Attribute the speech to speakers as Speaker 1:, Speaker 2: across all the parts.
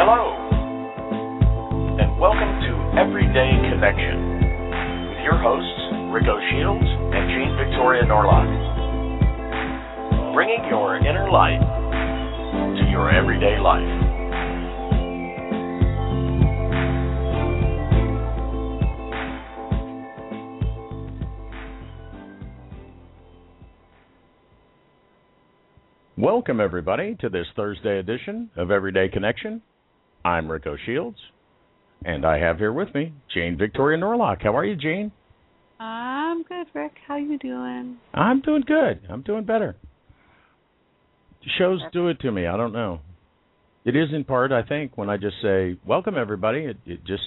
Speaker 1: Hello, and welcome to Everyday Connection with your hosts, Rico Shields and Jean Victoria Norlock. Bringing your inner light to your everyday life.
Speaker 2: Welcome, everybody, to this Thursday edition of Everyday Connection. I'm Rico Shields, and I have here with me Jane Victoria Norlock. How are you, Jane?
Speaker 3: I'm good, Rick. How you doing?
Speaker 2: I'm doing good. I'm doing better. Shows do it to me. I don't know. It is in part, I think, when I just say "Welcome, everybody." It, it just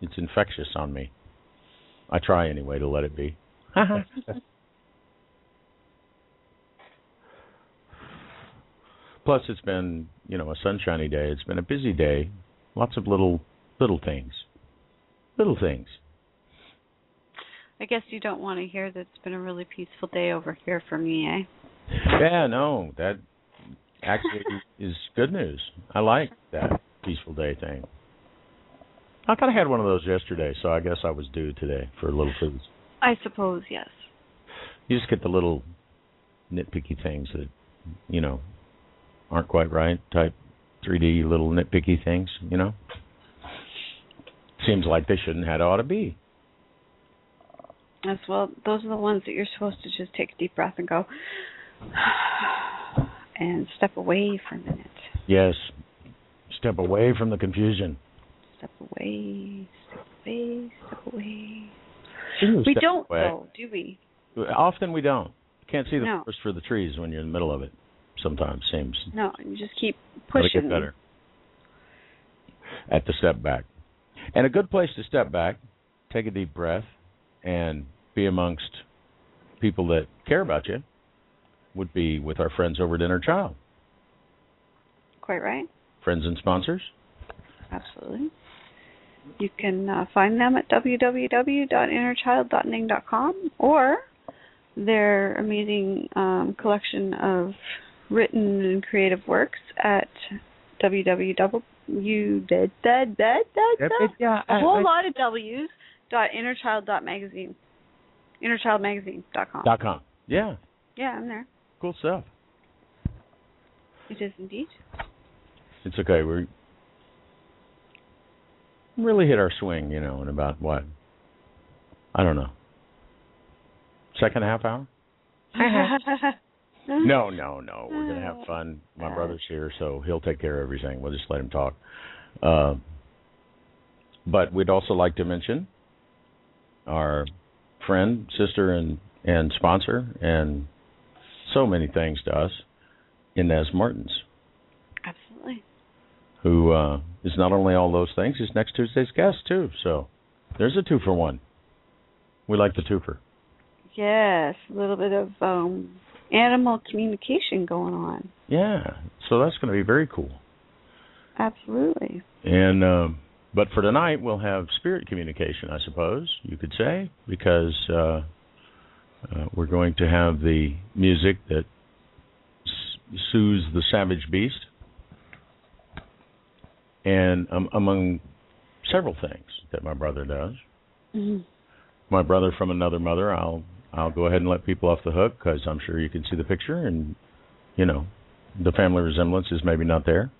Speaker 2: it's infectious on me. I try anyway to let it be. Plus, it's been you know a sunshiny day. It's been a busy day. Lots of little little things, little things.
Speaker 3: I guess you don't want to hear that it's been a really peaceful day over here for me, eh?
Speaker 2: Yeah, no, that actually is good news. I like that peaceful day thing. I kind of had one of those yesterday, so I guess I was due today for a little food.
Speaker 3: I suppose yes.
Speaker 2: You just get the little nitpicky things that you know aren't quite right, type 3D little nitpicky things, you know. Seems like they shouldn't have ought to be.
Speaker 3: As well, those are the ones that you're supposed to just take a deep breath and go and step away for a minute.
Speaker 2: Yes. Step away from the confusion.
Speaker 3: Step away, step away, step away. We
Speaker 2: step
Speaker 3: don't
Speaker 2: away.
Speaker 3: though, do we?
Speaker 2: Often we don't. Can't see the
Speaker 3: No.
Speaker 2: forest for the trees when you're in the middle of it. Sometimes seems.
Speaker 3: No, you just keep pushing.
Speaker 2: get better at the step back. And a good place to step back, take a deep breath, and be amongst people that care about you would be with our friends over at Inner Child.
Speaker 3: Quite right.
Speaker 2: Friends and sponsors.
Speaker 3: Absolutely. You can uh, find them at www.innerchild.ning.com or their amazing um, collection of written and creative works at www. Dead, dead, dead, dead,
Speaker 2: yeah,
Speaker 3: a whole lot of W's. Dot innerchild.magazine. Innerchildmagazine.com.
Speaker 2: Dot com. Yeah,
Speaker 3: Yeah, I'm there.
Speaker 2: cool stuff.
Speaker 3: It is indeed.
Speaker 2: It's okay. We really hit our swing, you know, in about what? I don't know. Second half hour? No, no, no. We're gonna have fun. My brother's here, so he'll take care of everything. We'll just let him talk. Uh, but we'd also like to mention our friend, sister, and and sponsor, and so many things to us, Inez Martins,
Speaker 3: Absolutely.
Speaker 2: who uh, is not only all those things, he's next Tuesday's guest too. So there's a two for one. We like the twofer.
Speaker 3: Yes, a little bit of um, animal communication going on.
Speaker 2: Yeah, so that's going to be very cool.
Speaker 3: Absolutely.
Speaker 2: And um, but for tonight, we'll have spirit communication, I suppose you could say, because uh, uh, we're going to have the music that s- soothes the savage beast, and um, among several things that my brother does.
Speaker 3: Mhm.
Speaker 2: My brother from another mother. I'll I'll go ahead and let people off the hook because I'm sure you can see the picture, and you know, the family resemblance is maybe not there,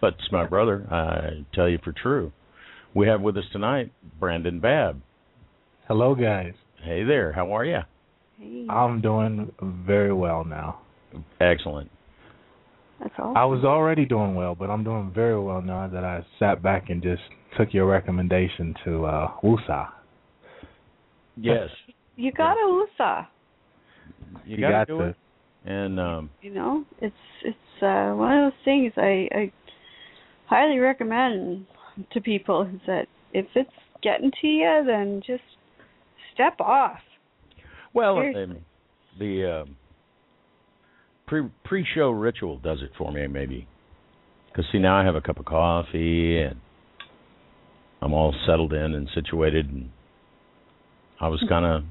Speaker 2: but it's my brother. I tell you for true. We have with us tonight Brandon Babb.
Speaker 4: Hello, guys.
Speaker 2: Hey there, how are you?
Speaker 3: Hey,
Speaker 4: I'm doing very well now.
Speaker 2: Excellent.
Speaker 3: that's all.
Speaker 4: I was already doing well, but I'm doing very well now that I sat back and just took your recommendation to uh Wusa.
Speaker 2: Yes,
Speaker 3: You got a USA.
Speaker 2: you,
Speaker 4: You
Speaker 2: gotta
Speaker 4: got
Speaker 2: do
Speaker 4: to.
Speaker 2: it. And um,
Speaker 3: You know, it's it's uh one of those things I I highly recommend to people is that if it's getting to you, then just step off.
Speaker 2: Well,
Speaker 3: Seriously.
Speaker 2: um, the um, pre pre show ritual does it for me, maybe. Because see, now I have a cup of coffee and I'm all settled in and situated, and I was kind of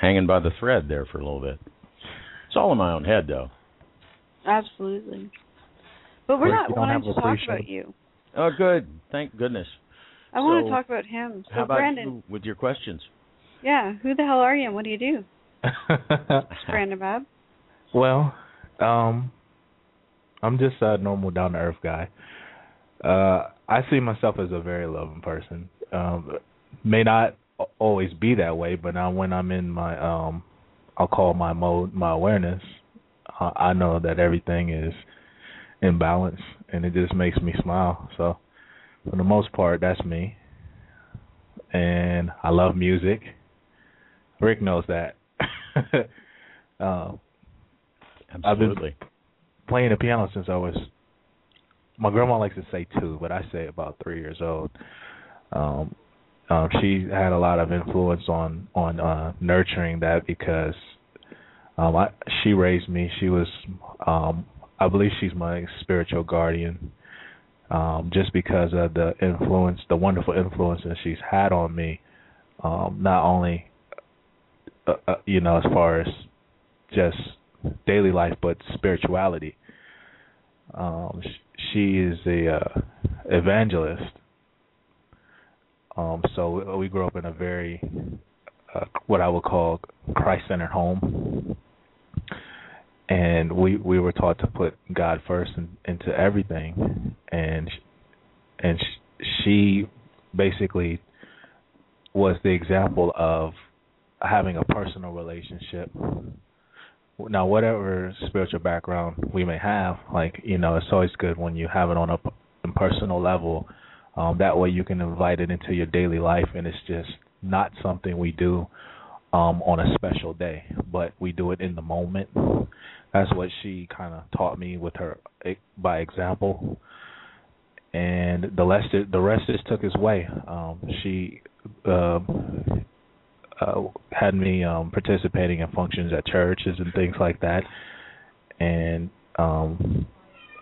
Speaker 2: hanging by the thread there for a little bit. It's all in my own head, though.
Speaker 3: Absolutely. But we're
Speaker 4: Wait,
Speaker 3: not
Speaker 4: you don't
Speaker 3: wanting
Speaker 4: have
Speaker 3: to
Speaker 4: a
Speaker 3: talk about you.
Speaker 2: Oh, good. Thank goodness.
Speaker 3: I want to talk about him. So
Speaker 2: How about
Speaker 3: Brandon,
Speaker 2: you with your questions?
Speaker 3: yeah, who the hell are you and what do you do? Brandon Bob.
Speaker 4: well, um, I'm just a normal, down to earth guy. Uh, I see myself as a very loving person. Um, may not a- always be that way, but now when I'm in my, um, I'll call my mode, my awareness, uh, I know that everything is in balance, and it just makes me smile. So, for the most part, that's me. And I love music. Rick knows that. uh,
Speaker 2: Absolutely.
Speaker 4: playing the piano since I was. My grandma likes to say two, but I say about three years old. Um, um, she had a lot of influence on on uh, nurturing that because um, I, she raised me. She was, um, I believe, she's my spiritual guardian. Um, just because of the influence, the wonderful influence that she's had on me, um, not only, uh, uh, you know, as far as just daily life, but spirituality. Um, sh- she is a uh, evangelist. Um, so we grew up in a very, uh, what I would call Christ-centered home, and we we were taught to put God first in, into everything, and and sh- she basically was the example of having a personal relationship. Now whatever spiritual background we may have like you know it's always good when you have it on a personal level um that way you can invite it into your daily life and it's just not something we do um on a special day but we do it in the moment. That's what she kind of taught me with her by example. And the rest the rest just took its way. Um she uh uh, had me um participating in functions at churches and things like that. And um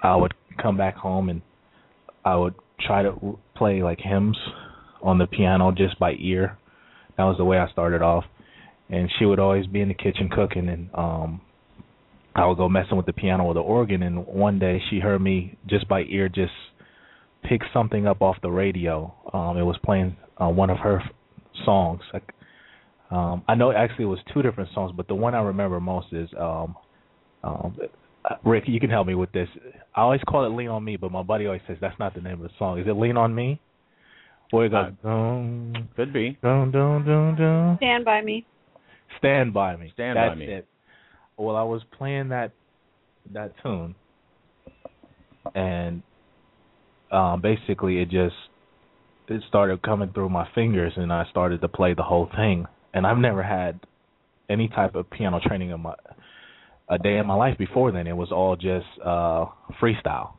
Speaker 4: I would come back home and I would try to play like hymns on the piano just by ear. That was the way I started off. And she would always be in the kitchen cooking and um I would go messing with the piano or the organ. And one day she heard me just by ear just pick something up off the radio. Um it was playing uh, one of her songs. Like um, I know actually it was two different songs, but the one I remember most is um, um, Rick. You can help me with this. I always call it "Lean on Me," but my buddy always says that's not the name of the song. Is it "Lean on Me"? Or it goes dun
Speaker 2: Could be.
Speaker 4: dun dun dun dun.
Speaker 3: Stand by me.
Speaker 4: Stand by me.
Speaker 2: Stand By
Speaker 4: that's
Speaker 2: Me.
Speaker 4: It. Well, I was playing that that tune, and um, basically it just it started coming through my fingers, and I started to play the whole thing. And I've never had any type of piano training in my a day in my life before then. It was all just uh freestyle.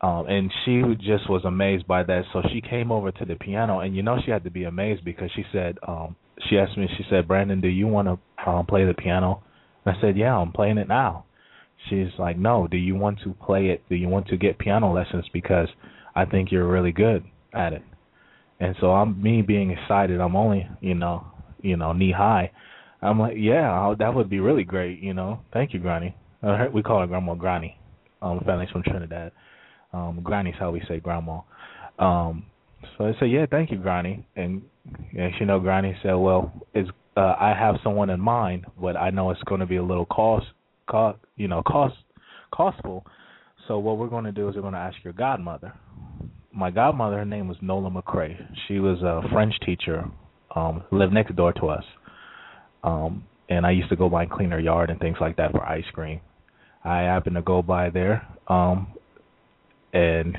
Speaker 4: Um and she just was amazed by that. So she came over to the piano and you know she had to be amazed because she said um she asked me she said, "Brandon, do you want to um play the piano?" And I said, "Yeah, I'm playing it now." She's like, "No, do you want to play it? Do you want to get piano lessons because I think you're really good at it." And so I'm me being excited. I'm only, you know, you know, knee high. I'm like, yeah, I'll, that would be really great. You know, thank you, Granny. Uh, we call her Grandma Granny. Um, family's from Trinidad. Um, Granny's how we say Grandma. Um, so I said, yeah, thank you, Granny. And and you know, Granny said, well, is uh, I have someone in mind, but I know it's going to be a little cost, cost, you know, cost, costful. So what we're going to do is we're going to ask your godmother. My godmother, her name was Nola McCrae. She was a French teacher, um, lived next door to us. Um, and I used to go by and clean her yard and things like that for ice cream. I happened to go by there, um, and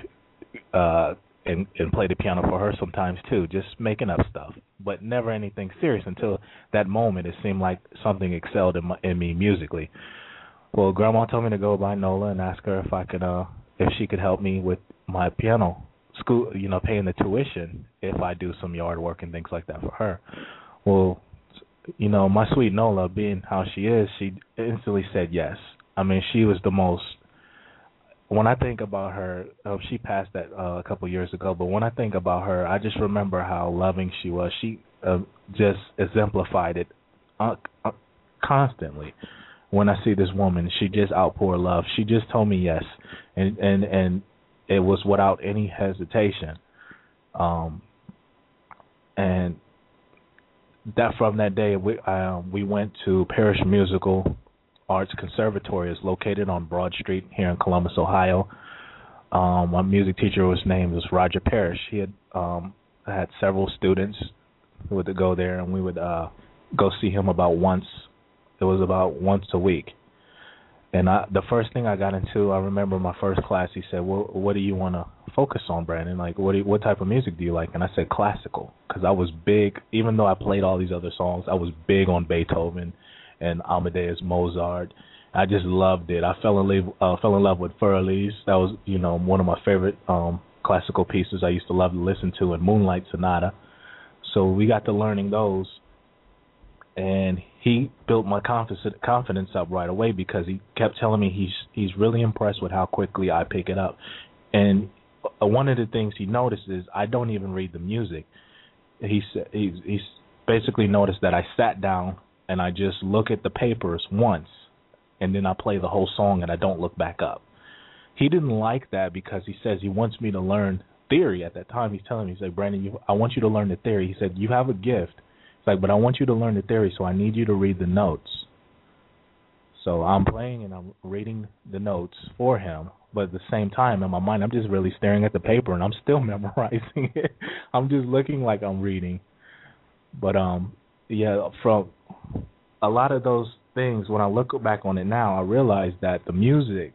Speaker 4: uh, and and play the piano for her sometimes too, just making up stuff, but never anything serious until that moment. It seemed like something excelled in, my, in me musically. Well, Grandma told me to go by Nola and ask her if I could, uh, if she could help me with my piano school, you know, paying the tuition if I do some yard work and things like that for her. Well, you know, my sweet Nola, being how she is, she instantly said yes. I mean, she was the most. When I think about her, uh, she passed that uh, a couple years ago. But when I think about her, I just remember how loving she was. She uh, just exemplified it uh, uh, constantly. When I see this woman, she just outpoured love. She just told me yes, and and and it was without any hesitation. Um, and that from that day we um, we went to Parish Musical Arts Conservatory. is located on Broad Street here in Columbus, Ohio. Um, my music teacher was named was Roger Parrish. He had um, had several students who would go there, and we would uh, go see him about once. It was about once a week. And I, the first thing I got into, I remember my first class. He said, "Well, what do you want to focus on, Brandon? Like, what you, what type of music do you like?" And I said classical because I was big. Even though I played all these other songs, I was big on Beethoven and Amadeus Mozart. I just loved it. I fell in love uh, fell in love with Für Elise. That was you know one of my favorite um classical pieces I used to love to listen to, and Moonlight Sonata. So we got to learning those, and he built my confidence up right away because he kept telling me he's he's really impressed with how quickly I pick it up, and uh, one of the things he noticed is I don't even read the music. He he's he's basically noticed that I sat down and I just look at the papers once, and then I play the whole song and I don't look back up. He didn't like that because he says he wants me to learn theory. At that time, he's telling me, he's like, Brandon, you, I want you to learn the theory. He said, you have a gift. Like, but I want you to learn the theory, so I need you to read the notes. So I'm playing and I'm reading the notes for him, but at the same time, in my mind, I'm just really staring at the paper and I'm still memorizing it. I'm just looking like I'm reading. But um, yeah, from a lot of those things, when I look back on it now, I realize that the music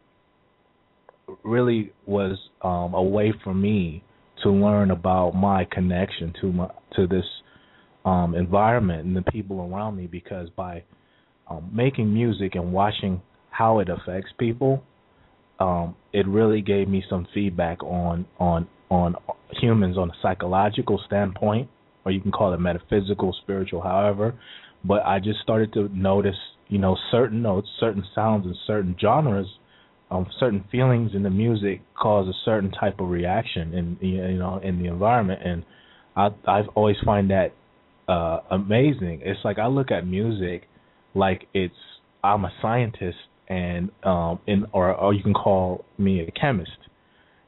Speaker 4: really was um, a way for me to learn about my connection to my to this um, environment and the people around me. Because by um, making music and watching how it affects people, um, it really gave me some feedback on on on humans on a psychological standpoint, or you can call it metaphysical, spiritual, however. But I just started to notice, you know, certain notes, certain sounds, and certain genres, um, certain feelings in the music cause a certain type of reaction in you know in the environment, and I I've always find that uh amazing. It's like I look at music like it's I'm a scientist and um in or or you can call me a chemist.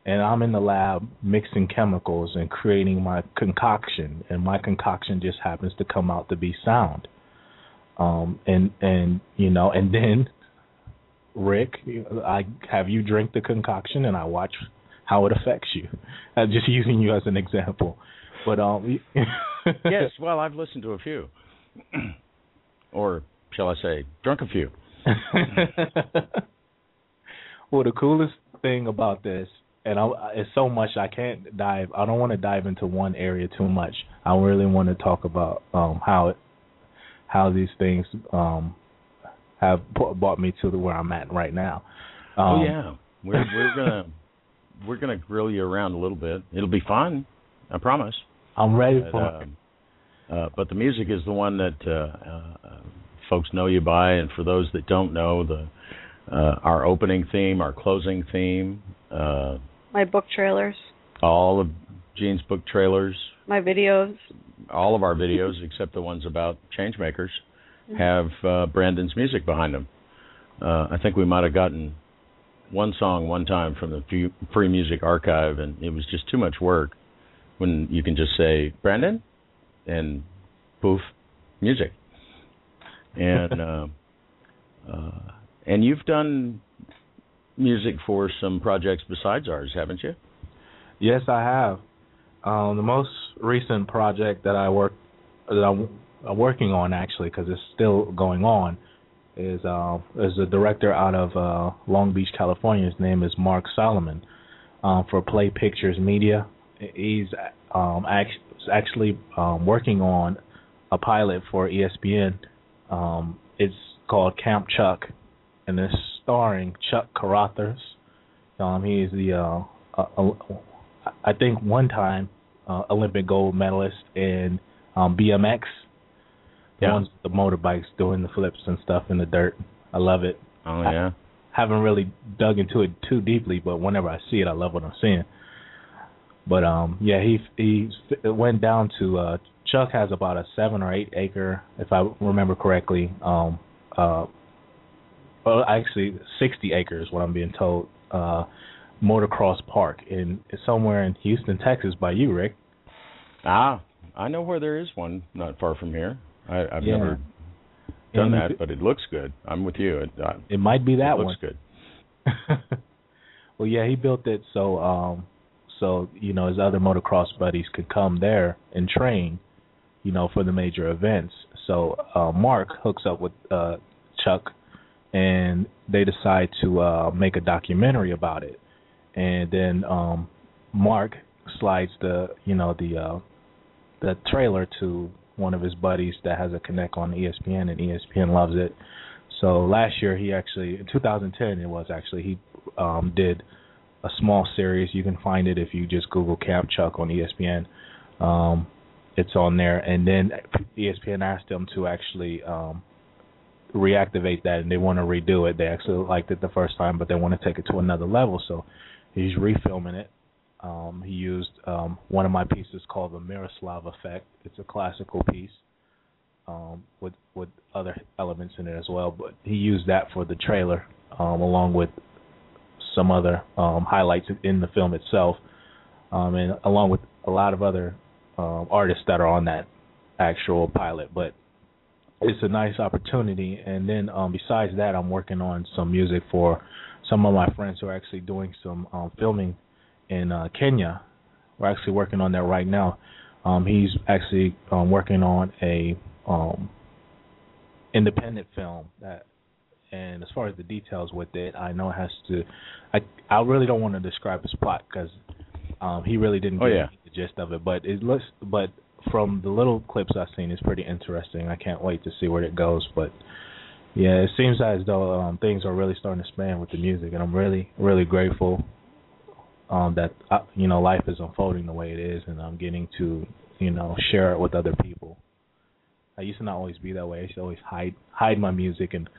Speaker 4: And I'm in the lab mixing chemicals and creating my concoction and my concoction just happens to come out to be sound. Um and and you know and then Rick I have you drink the concoction and I watch how it affects you? I'm just using you as an example but um
Speaker 2: yes well I've listened to a few or shall I say drunk a few
Speaker 4: well the coolest thing about this and I, it's so much I can't dive. I don't want to dive into one area too much. I really want to talk about um, how it, how these things um, have brought me to the where I'm at right now.
Speaker 2: Um, oh yeah, we're we're gonna we're gonna grill you around a little bit. It'll be fun, I promise.
Speaker 4: I'm ready but, for
Speaker 2: it. Uh, but the music is the one that uh, uh, folks know you by, and for those that don't know, the uh, our opening theme, our closing theme, uh,
Speaker 3: my book trailers,
Speaker 2: all of Gene's book trailers,
Speaker 3: my videos,
Speaker 2: all of our videos except the ones about changemakers mm-hmm. have uh, Brandon's music behind them. Uh, I think we might have gotten one song one time from the free music archive, and it was just too much work. When you can just say Brandon, and poof, music, and uh, uh, and you've done music for some projects besides ours, haven't you?
Speaker 4: Yes, I have. Um, the most recent project that I work that I'm, I'm working on actually, because it's still going on, is uh, is a director out of uh, Long Beach, California. His name is Mark Solomon um, for Play Pictures Media. He's um, act- actually um, working on a pilot for ESPN. Um, it's called Camp Chuck, and it's starring Chuck Carothers. Um, he's the uh, uh, I think one time uh, Olympic gold medalist in um, BMX. The
Speaker 2: Yeah.
Speaker 4: ones with the motorbikes doing the flips and stuff in the dirt. I love it.
Speaker 2: Oh yeah.
Speaker 4: haven't really dug into it too deeply, but whenever I see it, I love what I'm seeing. But um, yeah, he he went down to uh, Chuck has about a seven or eight acre, if I remember correctly. Um, uh, well, actually, sixty acres, what I'm being told. Uh, motocross park in somewhere in Houston, Texas, by you, Rick.
Speaker 2: Ah, I know where there is one not far from here. I, I've
Speaker 4: Yeah.
Speaker 2: never done
Speaker 4: And
Speaker 2: that, but it looks good. I'm with you. It, uh,
Speaker 4: It might be that
Speaker 2: it
Speaker 4: one.
Speaker 2: looks good.
Speaker 4: well, yeah, he built it so um so you know his other motocross buddies could come there and train, you know, for the major events. So uh Mark hooks up with uh Chuck and they decide to uh make a documentary about it. And then um Mark slides the you know the uh the trailer to one of his buddies that has a connect on ESPN and ESPN loves it. So last year he actually in 2010 it was actually he um did a small series. You can find it if you just Google Camp Chuck on ESPN. Um it's on there and then ESPN asked them to actually um reactivate that and they want to redo it. They actually liked it the first time but they want to take it to another level. So he's refilming it. Um, he used um, one of my pieces called the Miroslav Effect. It's a classical piece um, with with other elements in it as well. But he used that for the trailer, um, along with some other um, highlights in the film itself, um, and along with a lot of other um, artists that are on that actual pilot. But it's a nice opportunity. And then um, besides that, I'm working on some music for some of my friends who are actually doing some um, filming in uh, Kenya. We're actually working on that right now. Um, he's actually um, working on a um, independent film that, and as far as the details with it, I know it has to. I I really don't want to describe his plot because um, he really didn't
Speaker 2: Oh,
Speaker 4: give
Speaker 2: yeah.
Speaker 4: the gist of it. But it looks, but from the little clips I've seen, it's pretty interesting. I can't wait to see where it goes. But yeah, it seems as though um, things are really starting to span with the music, and I'm really, really grateful um, that uh, you know life is unfolding the way it is, and I'm getting to you know share it with other people. I used to not always be that way. I used to always hide hide my music and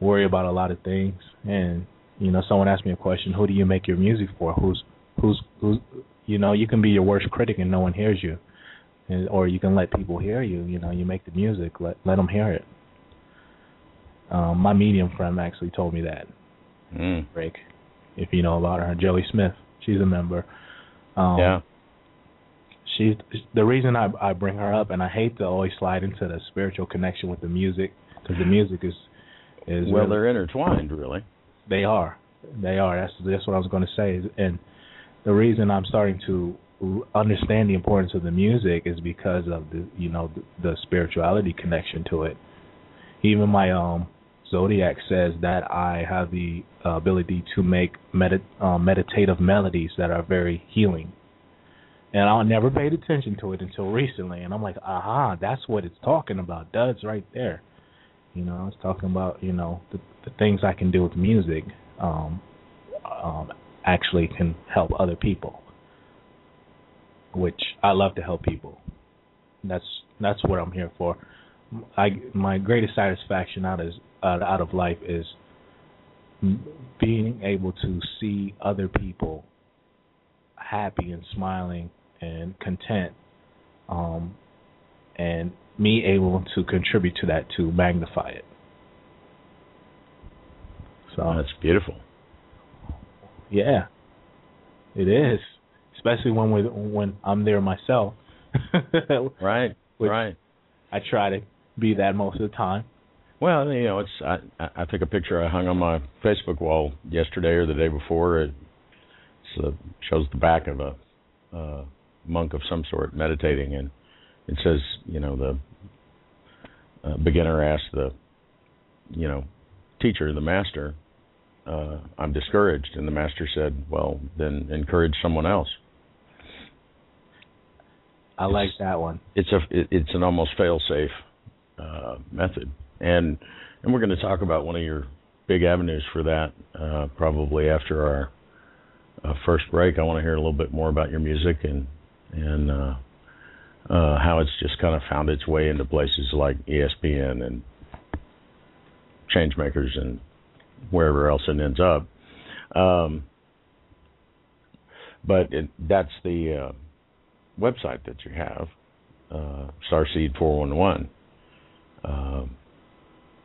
Speaker 4: worry about a lot of things. And you know, someone asked me a question: Who do you make your music for? Who's who's who's you know you can be your worst critic and no one hears you, and, or you can let people hear you. You know, you make the music, let let them hear it. Um, my medium friend actually told me that.
Speaker 2: Mm.
Speaker 4: Rick, if you know about her, Joey Smith. She's a member. Um,
Speaker 2: yeah.
Speaker 4: she's the reason I I bring her up, and I hate to always slide into the spiritual connection with the music because the music is is
Speaker 2: Well,
Speaker 4: really-
Speaker 2: they're intertwined, really.
Speaker 4: they are they are that's that's what I was going to say, and the reason I'm starting to understand the importance of the music is because of the you know the, the spirituality connection to it. Even my um zodiac says that I have the uh, ability to make medit- uh, meditative melodies that are very healing. And I never paid attention to it until recently, and I'm like, aha, that's what it's talking about. Duds right there. You know, I was talking about you know the, the things I can do with music. Um, um, actually can help other people, which I love to help people. That's that's what I'm here for. I my greatest satisfaction out is out, out of life is being able to see other people happy and smiling and content, um, and me able to contribute to that to magnify it. So
Speaker 2: That's beautiful.
Speaker 4: yeah, it is, especially when we when I'm there myself.
Speaker 2: Right.
Speaker 4: Which-
Speaker 2: right.
Speaker 4: I try to be that most of the time.
Speaker 2: Well, you know, it's I I took a picture I hung on my Facebook wall yesterday or the day before. It shows the back of a uh, monk of some sort meditating, and it says, you know, the uh, beginner asked the, you know, teacher, the master, uh, I'm discouraged, and the master said, well, then encourage someone else.
Speaker 4: I like that one.
Speaker 2: it's a it, it's an almost fail safe uh, method, and and we're going to talk about one of your big avenues for that. Uh, probably after our uh, first break, I want to hear a little bit more about your music and and uh, how it's just kind of found its way into places like ESPN and Changemakers and wherever else it ends up. Um, but it, that's the uh, website that you have, uh, Starseed 411. Um,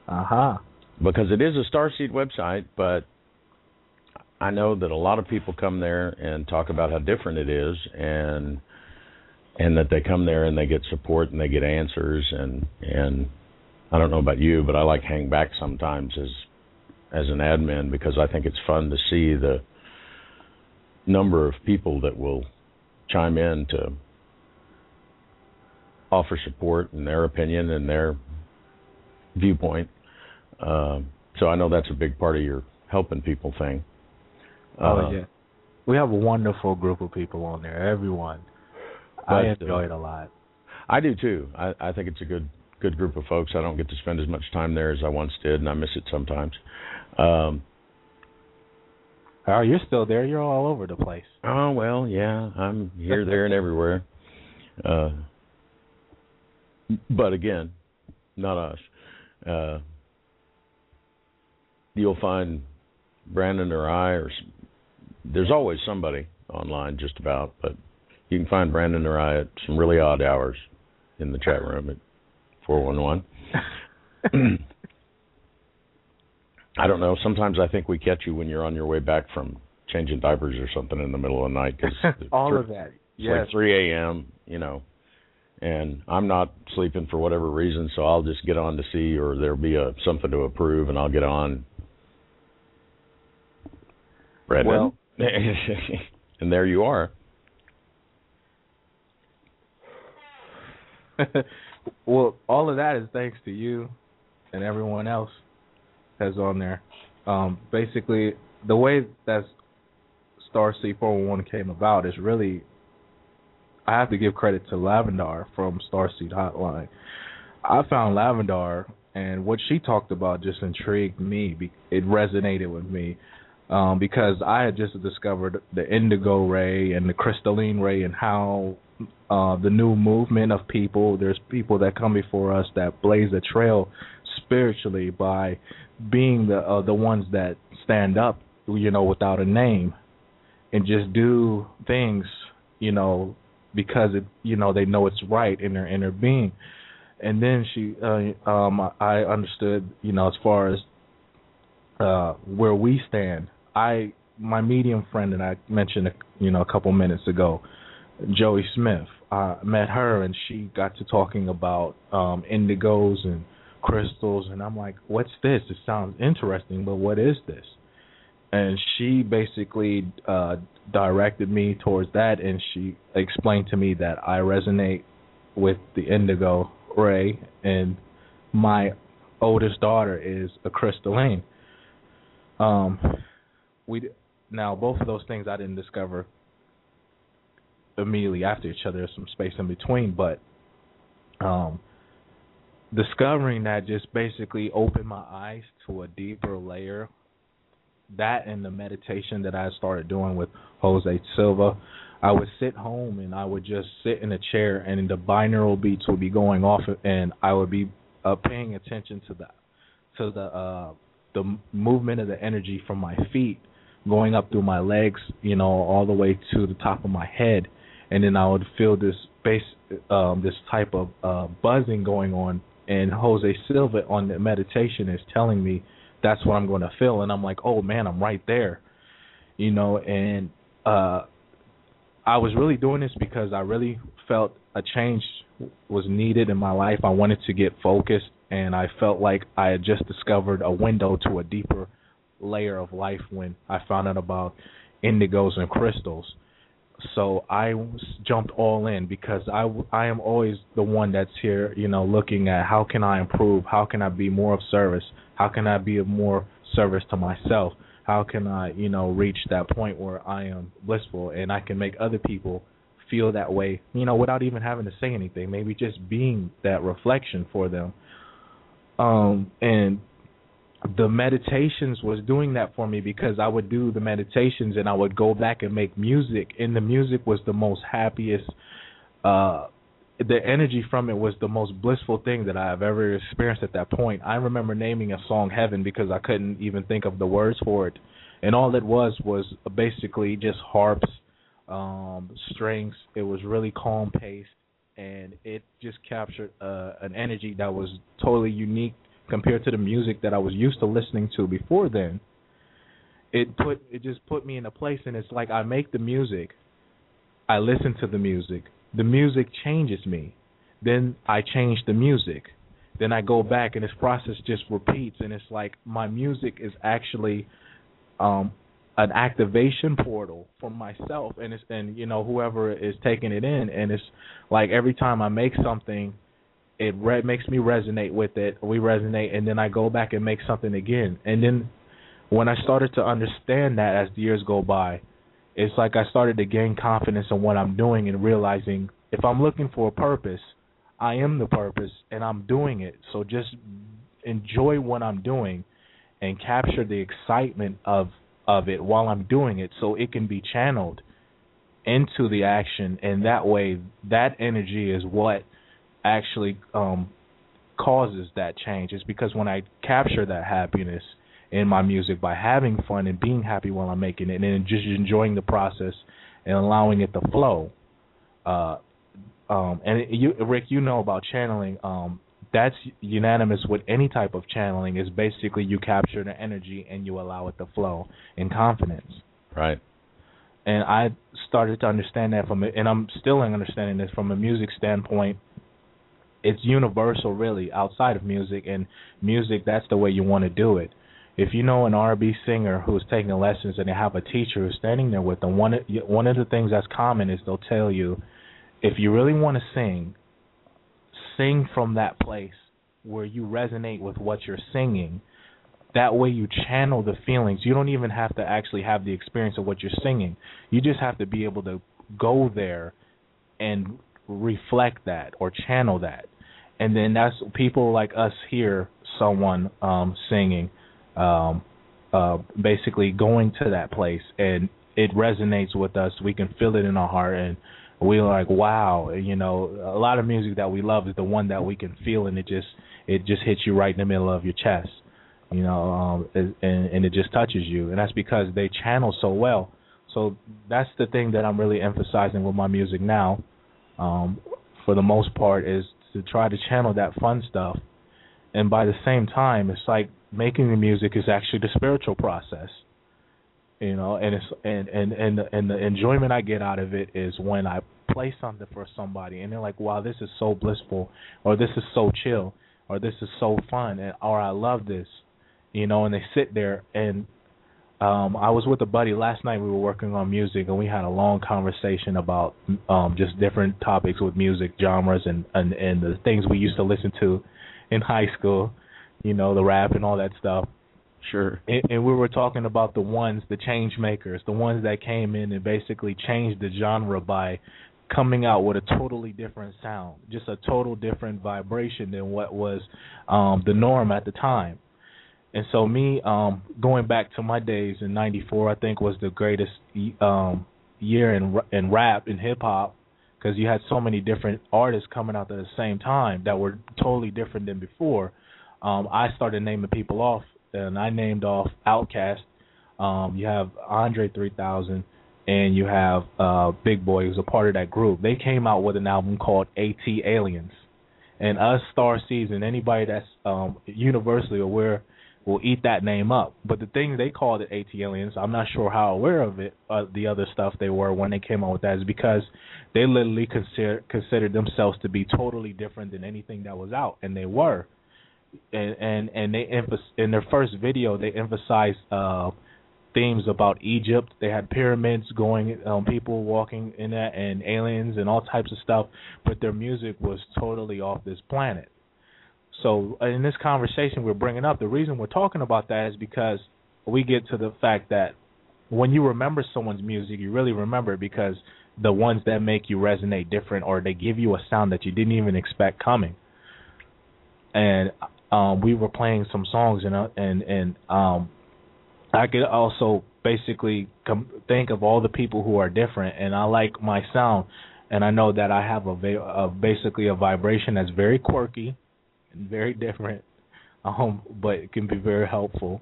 Speaker 4: uh-huh.
Speaker 2: Because it is a Starseed website, but I know that a lot of people come there and talk about how different it is, and and that they come there and they get support and they get answers, and and I don't know about you, but I like hang back sometimes as as an admin because I think it's fun to see the number of people that will chime in to offer support and their opinion and their viewpoint. Uh, so I know that's a big part of your helping people thing.
Speaker 4: Oh uh, yeah, we have a wonderful group of people on there. Everyone, I enjoy uh, it a lot.
Speaker 2: I do too. I, I think it's a good good group of folks. I don't get to spend as much time there as I once did, and I miss it sometimes. Um,
Speaker 4: oh, you're still there. You're all over the place.
Speaker 2: Oh well, yeah. I'm here, there, and everywhere. Uh, but again, not us. Uh, you'll find Brandon or I, or there's always somebody online, just about. But you can find Brandon or I at some really odd hours in the chat room at four one one. I don't know. Sometimes I think we catch you when you're on your way back from changing diapers or something in the middle of the night. Cause
Speaker 4: All
Speaker 2: three,
Speaker 4: of that. Yes.
Speaker 2: It's like 3 a.m. You know, and I'm not sleeping for whatever reason, so I'll just get on to see, or there'll be a something to approve, and I'll get on. Brendan.
Speaker 4: Well,
Speaker 2: and there you are.
Speaker 4: well, all of that is thanks to you and everyone else that's on there. Um, basically, the way that Starseed 411 came about is really, I have to give credit to Lavendar from Starseed Hotline. I found Lavendar, and what she talked about just intrigued me. It resonated with me um, because I had just discovered the indigo ray and the crystalline ray and how uh, the new movement of people. There's people that come before us that blaze a trail spiritually by being the uh, the ones that stand up, you know, without a name, and just do things, you know, because it, you know, they know it's right in their inner being. And then she, uh, um, I understood, you know, as far as uh, where we stand. I, my medium friend, and I mentioned, you know, a couple minutes ago, Joey Smith. I met her and she got to talking about um indigos and crystals and I'm like, "What's this? It sounds interesting, but what is this?" And she basically uh directed me towards that and she explained to me that I resonate with the indigo ray and my oldest daughter is a crystalline. Um we now both of those things I didn't discover immediately after each other. There's some space in between, but um, discovering that just basically opened my eyes to a deeper layer. That and the meditation that I started doing with Jose Silva, I would sit home and I would just sit in a chair, and the binaural beats would be going off, and I would be uh, paying attention to the to the uh, the movement of the energy from my feet going up through my legs, you know, all the way to the top of my head, and then I would feel this base, um, this type of uh, buzzing going on. And Jose Silva on the meditation is telling me that's what I'm going to feel, and I'm like, oh man, I'm right there, you know. And uh, I was really doing this because I really felt a change was needed in my life. I wanted to get focused, and I felt like I had just discovered a window to a deeper layer of life when I found out about indigos and crystals. So I jumped all in because I I am always the one that's here, you know, looking at how can I improve, how can I be more of service, how can I be of more service to myself, how can I, you know, reach that point where I am blissful and I can make other people feel that way, you know, without even having to say anything, maybe just being that reflection for them. Um and the meditations was doing that for me because I would do the meditations and I would go back and make music and the music was the most happiest uh the energy from it was the most blissful thing that I've ever experienced at that point. I remember naming a song Heaven because I couldn't even think of the words for it. And all it was was basically just harps, um, strings. It was really calm paced and it just captured uh, an energy that was totally unique compared to the music that I was used to listening to before then. It put it just put me in a place and it's like I make the music, I listen to the music, the music changes me. Then I change the music. Then I go back and this process just repeats and it's like my music is actually um an activation portal for myself and it's and you know whoever is taking it in and it's like every time I make something it re- makes me resonate with it. We resonate, and then I go back and make something again. And then when I started to understand that as the years go by, it's like I started to gain confidence in what I'm doing and realizing if I'm looking for a purpose, I am the purpose, and I'm doing it. So just enjoy what I'm doing and capture the excitement of of it while I'm doing it, so it can be channeled into the action, and that way, that energy is what actually um, causes that change is because when I capture that happiness in my music by having fun and being happy while I'm making it and just enjoying the process and allowing it to flow. Uh, um, and you, Rick, you know about channeling. Um, that's unanimous with any type of channeling. Is basically you capture the energy and you allow it to flow in confidence.
Speaker 2: Right.
Speaker 4: And I started to understand that from, it, and I'm still understanding this from a music standpoint it's universal really outside of music and music that's the way you want to do it. If you know an R&B singer who's taking lessons and they have a teacher who's standing there with them one one of the things that's common is they'll tell you if you really want to sing sing from that place where you resonate with what you're singing. That way you channel the feelings. You don't even have to actually have the experience of what you're singing. You just have to be able to go there and reflect that or channel that and then that's people like us hear someone um singing um uh basically going to that place and it resonates with us. We can feel it in our heart and we're like wow you know a lot of music that we love is the one that we can feel and it just it just hits you right in the middle of your chest you know um and and it just touches you. And that's because they channel so well. So that's the thing that I'm really emphasizing with my music now um for the most part is to try to channel that fun stuff. And by the same time, it's like making the music is actually the spiritual process. You know, and it's and and and the, and the enjoyment I get out of it is when I play something for somebody and they're like, "Wow, this is so blissful," or "This is so chill," or "This is so fun," and or "I love this," you know, and they sit there and um I was with a buddy last night. We were working on music and we had a long conversation about um just different topics with music genres and and and the things we used to listen to in high school you know the rap and all that stuff.
Speaker 2: Sure.
Speaker 4: And, and we were talking about the ones the change makers the ones that came in and basically changed the genre by coming out with a totally different sound just a total different vibration than what was um the norm at the time and so me um going back to my days in 94 I think was the greatest um year in in rap and hip hop because you had so many different artists coming out at the same time that were totally different than before. Um I started naming people off and I named off Outkast. Um you have Andre 3000 and you have uh Big Boi, who's a part of that group. They came out with an album called AT Aliens. And us Star Season anybody that's um universally aware will eat that name up. But the thing they called it ATLiens, I'm not sure how aware of it, uh, the other stuff they were when they came out with that, is because they literally consider considered themselves to be totally different than anything that was out, and they were. And and and they in their first video they emphasized uh themes about Egypt. They had pyramids going, um, people walking in that, and aliens and all types of stuff. But their music was totally off this planet so in this conversation we're bringing up, the reason we're talking about that is because we get to the fact that when you remember someone's music, you really remember it because the ones that make you resonate different or they give you a sound that you didn't even expect coming. And um, we were playing some songs and uh, and and um, I could also basically com- think of all the people who are different, and I like my sound, and I know that I have a, va- a basically a vibration that's very quirky very different, um, but it can be very helpful.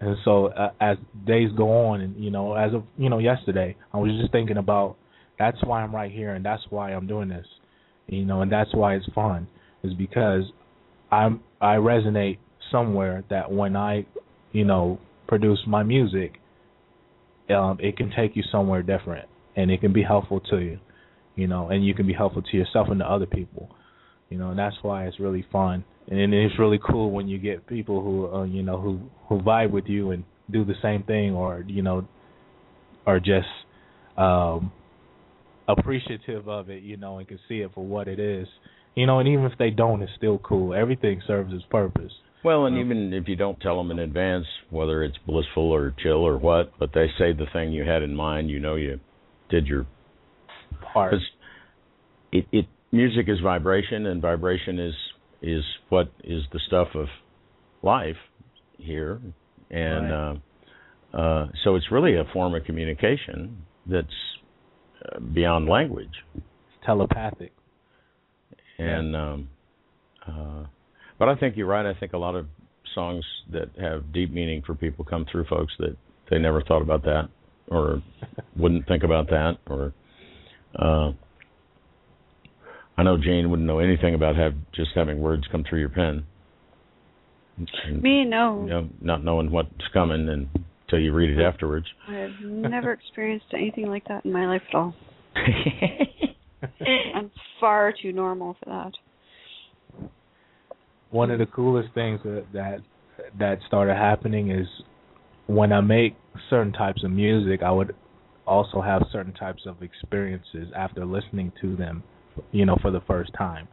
Speaker 4: And so uh, as days go on, and you know, as of you know, yesterday, I was just thinking about that's why I'm right here, and that's why I'm doing this, you know, and that's why it's fun, is because I'm I resonate somewhere that when I, you know, produce my music, um, it can take you somewhere different, and it can be helpful to you, you know, and you can be helpful to yourself and to other people, you know, and that's why it's really fun, and it's really cool when you get people who, uh, you know, who who vibe with you and do the same thing, or you know, are just um appreciative of it, you know, and can see it for what it is you know, and even if they don't, it's still cool. Everything serves its purpose.
Speaker 2: Well, and even if you don't tell them in advance whether it's blissful or chill or what, but they say the thing you had in mind, you know you did your
Speaker 4: part.
Speaker 2: It, it music is vibration, and vibration is is what is the stuff of life here, and right. uh, uh, so it's really a form of communication that's uh, beyond language.
Speaker 4: It's telepathic.
Speaker 2: And um, uh, but I think you're right. I think a lot of songs that have deep meaning for people come through folks that they never thought about that or wouldn't think about that or uh I know Jane wouldn't know anything about have just having words come through your pen.
Speaker 3: And, Me no.
Speaker 2: You know, not knowing what's coming and until you read it afterwards.
Speaker 3: I have never experienced anything like that in my life at all. I'm far too normal for that.
Speaker 4: One of the coolest things that that, that started happening is when I make certain types of music, I would also have certain types of experiences after listening to them, you know, for the first time.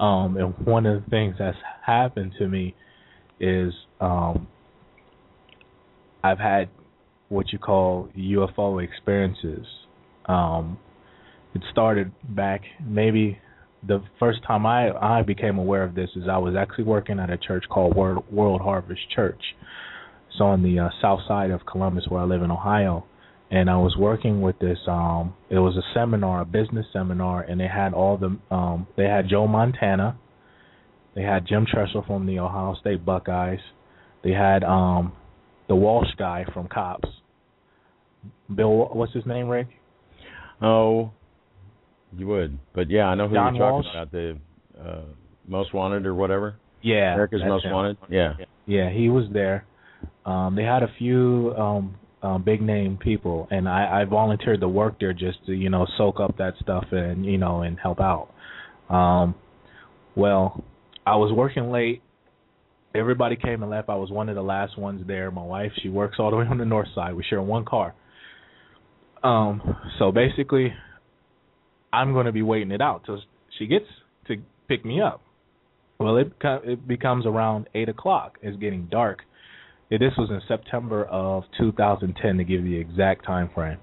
Speaker 4: Um, and one of the things that's happened to me is um, I've had what you call UFO experiences. Um, it started back maybe the first time I I became aware of this is I was actually working at a church called World, World Harvest Church. It's on the uh, south side of Columbus where I live in Ohio. And I was working with this um it was a seminar, a business seminar and they had all the um they had Joe Montana, they had Jim Tressel from the Ohio State Buckeyes, they had um the Walsh guy from Cops. Bill what's his name, Rick?
Speaker 2: Oh, you would, but yeah, I know who you're talking
Speaker 4: Walsh?
Speaker 2: about. The uh, most wanted or whatever.
Speaker 4: Yeah,
Speaker 2: America's Most
Speaker 4: him.
Speaker 2: Wanted. Yeah.
Speaker 4: Yeah, he was there. Um, they had a few um, um, big name people, and I, I volunteered to work there just to you know soak up that stuff and you know and help out. Um, well, I was working late. Everybody came and left. I was one of the last ones there. My wife, she works all the way on the north side. We share one car. Um, so basically, I'm going to be waiting it out till she gets to pick me up. Well, it it becomes around eight o'clock. It's getting dark. This was in September of 2010 to give you the exact time frame.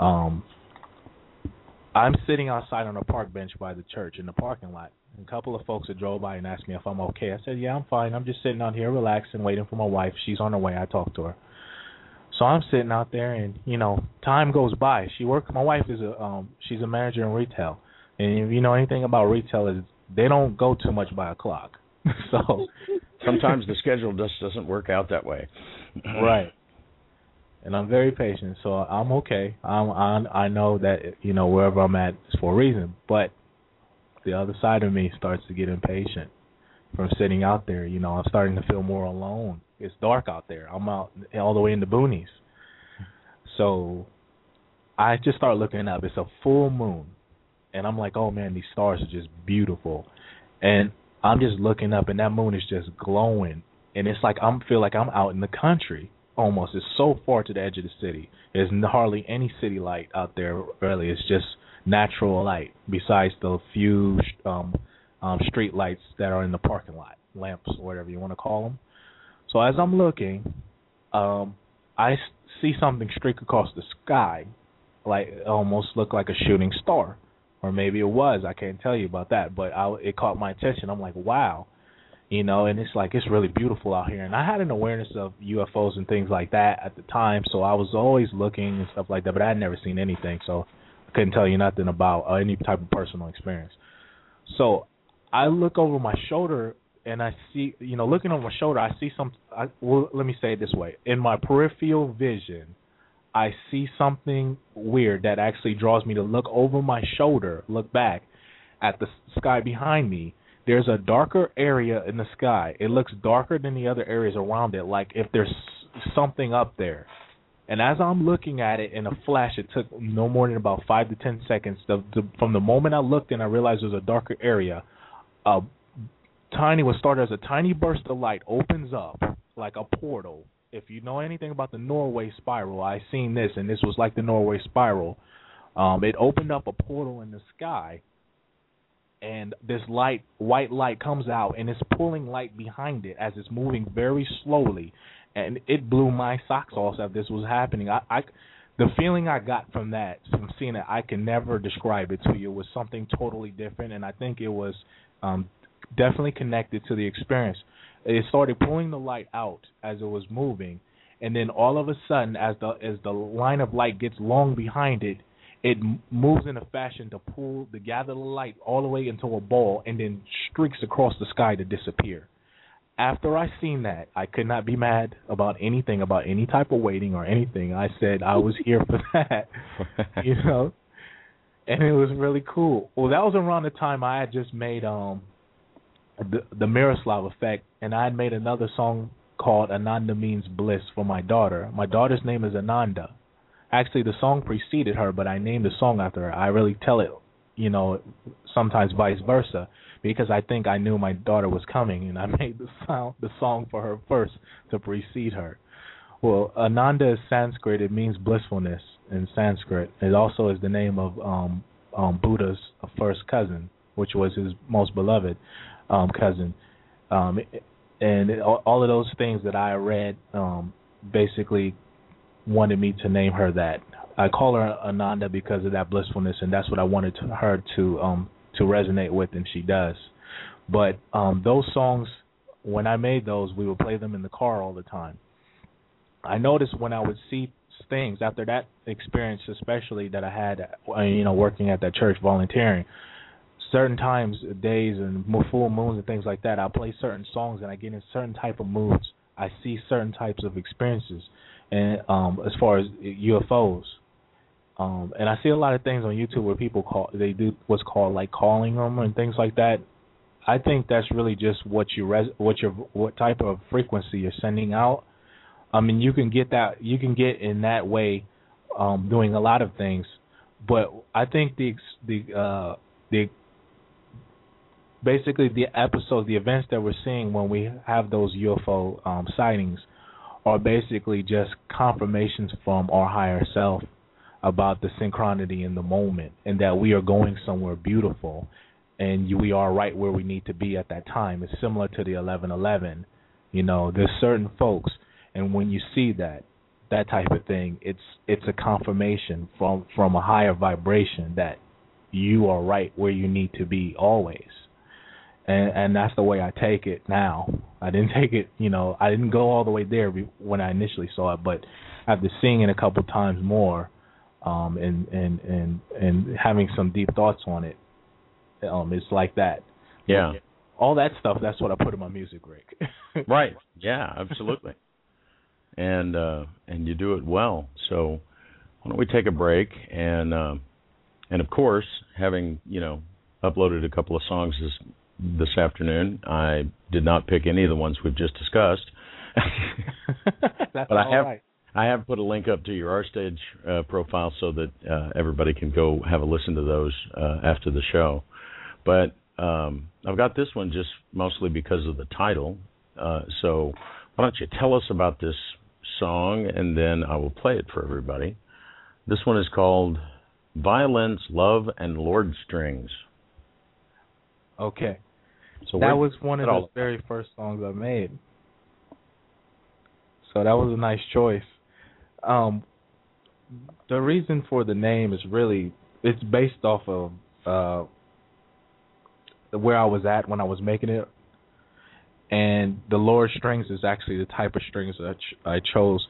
Speaker 4: Um, I'm sitting outside on a park bench by the church in the parking lot. A couple of folks that drove by and asked me if I'm okay. I said, "Yeah, I'm fine. I'm just sitting out here relaxing, waiting for my wife. She's on her way. I talked to her." So I'm sitting out there, and you know, time goes by. She works. My wife is a um, she's a manager in retail, and if you know anything about retail, is they don't go too much by a clock. so
Speaker 2: Sometimes the schedule just doesn't work out that way.
Speaker 4: right. And I'm very patient, so I'm okay. I'm, I'm I know that you know wherever I'm at is for a reason, but the other side of me starts to get impatient from sitting out there. You know, I'm starting to feel more alone. It's dark out there. I'm out all the way in the boonies. So I just start looking up. It's a full moon. And I'm like, oh man, these stars are just beautiful. And I'm just looking up and that moon is just glowing. And it's like I'm feel like I'm out in the country almost. It's so far to the edge of the city. There's hardly any city light out there really. It's just natural light besides the few um um street lights that are in the parking lot, lamps or whatever you want to call them. So as I'm looking, um I see something streak across the sky, like almost looked like a shooting star, or maybe it was. I can't tell you about that, but I, it caught my attention. I'm like, wow, you know, and it's like it's really beautiful out here. And I had an awareness of UFOs and things like that at the time, so I was always looking and stuff like that, but I had never seen anything, so I couldn't tell you nothing about uh, any type of personal experience. So I look over my shoulder and I see, you know, looking over my shoulder, I see some. I, well, let me say it this way: in my peripheral vision, I see something weird that actually draws me to look over my shoulder, look back at the sky behind me there's a darker area in the sky. It looks darker than the other areas around it, like if there's something up there. And as I'm looking at it in a flash, it took no more than about five to ten seconds. The, the, from the moment I looked and I realized there was a darker area, a tiny what started as a tiny burst of light opens up like a portal. If you know anything about the Norway spiral, I seen this, and this was like the Norway spiral. Um, it opened up a portal in the sky, and this light white light comes out and it's pulling light behind it as it's moving very slowly. And it blew my socks off as this was happening. I i the feeling i got from that from seeing it i can never describe it to you. It was something totally different and i think it was um definitely connected to the experience it started pulling the light out as it was moving and then all of a sudden as the as the line of light gets long behind it it moves in a fashion to pull the gather the light all the way into a ball and then streaks across the sky to disappear. After I seen that, I could not be mad about anything about any type of waiting or anything. I said I was here for that, you know, and it was really cool. Well, that was around the time I had just made um the Miroslav Effect, and I had made another song called Ananda Means Bliss for my daughter. My daughter's name is Ananda Actually, the song preceded her, but I named the song after her. I really tell it, you know, sometimes vice versa, because I think I knew my daughter was coming, and I made the sound, the song for her first to precede her. Well, Ananda is Sanskrit. It means blissfulness in Sanskrit. It also is the name of um, um, Buddha's first cousin, which was his most beloved um, cousin. Um, and it, all of those things that I read um, basically wanted me to name her that. I call her Ananda because of that blissfulness, and that's what I wanted to, her to um to resonate with, and she does. But um those songs, when I made those, we would play them in the car all the time. I noticed when I would see things after that experience, especially that I had, uh, you know, working at that church volunteering. Certain times, days, and full moons and things like that, I play certain songs and I get in certain type of moods. I see certain types of experiences and um as far as UFOs. Um and I see a lot of things on YouTube where people call they do what's called like calling them and things like that. I think that's really just what you res what your what type of frequency you're sending out. I mean, you can get that you can get in that way um doing a lot of things, but I think the the uh the basically the episodes, the events that we're seeing when we have those UFO um sightings are basically just confirmations from our higher self about the synchronicity in the moment and that we are going somewhere beautiful and we are right where we need to be at that time. It's similar to the 1111. You know, there's certain folks and when you see that that type of thing, it's it's a confirmation from from a higher vibration that you are right where you need to be always and and that's the way I take it now. I didn't take it, you know, I didn't go all the way there when I initially saw it, but after seeing it a couple times more, um, and and and and having some deep thoughts on it, um, it's like that.
Speaker 2: Yeah.
Speaker 4: All that stuff. That's what I put in my music, Rick.
Speaker 2: right. Yeah. Absolutely. and uh, and you do it well. So why don't we take a break and uh, and of course, having you know uploaded a couple of songs is this afternoon. I did not pick any of the ones we've just discussed.
Speaker 4: but
Speaker 2: I have
Speaker 4: right.
Speaker 2: I have put a link up to your R Stage uh, profile so that uh, everybody can go have a listen to those uh, after the show. But um, I've got this one just mostly because of the title. Uh, so why don't you tell us about this song and then I will play it for everybody. This one is called Violins, Love, and Lower Strings.
Speaker 4: Okay.
Speaker 2: So
Speaker 4: that was one of the very first songs I made. So that was a nice choice. Um, the reason for the name is really it's based off of uh, where I was at when I was making it. and the lower strings is actually the type of strings that I, ch- I chose.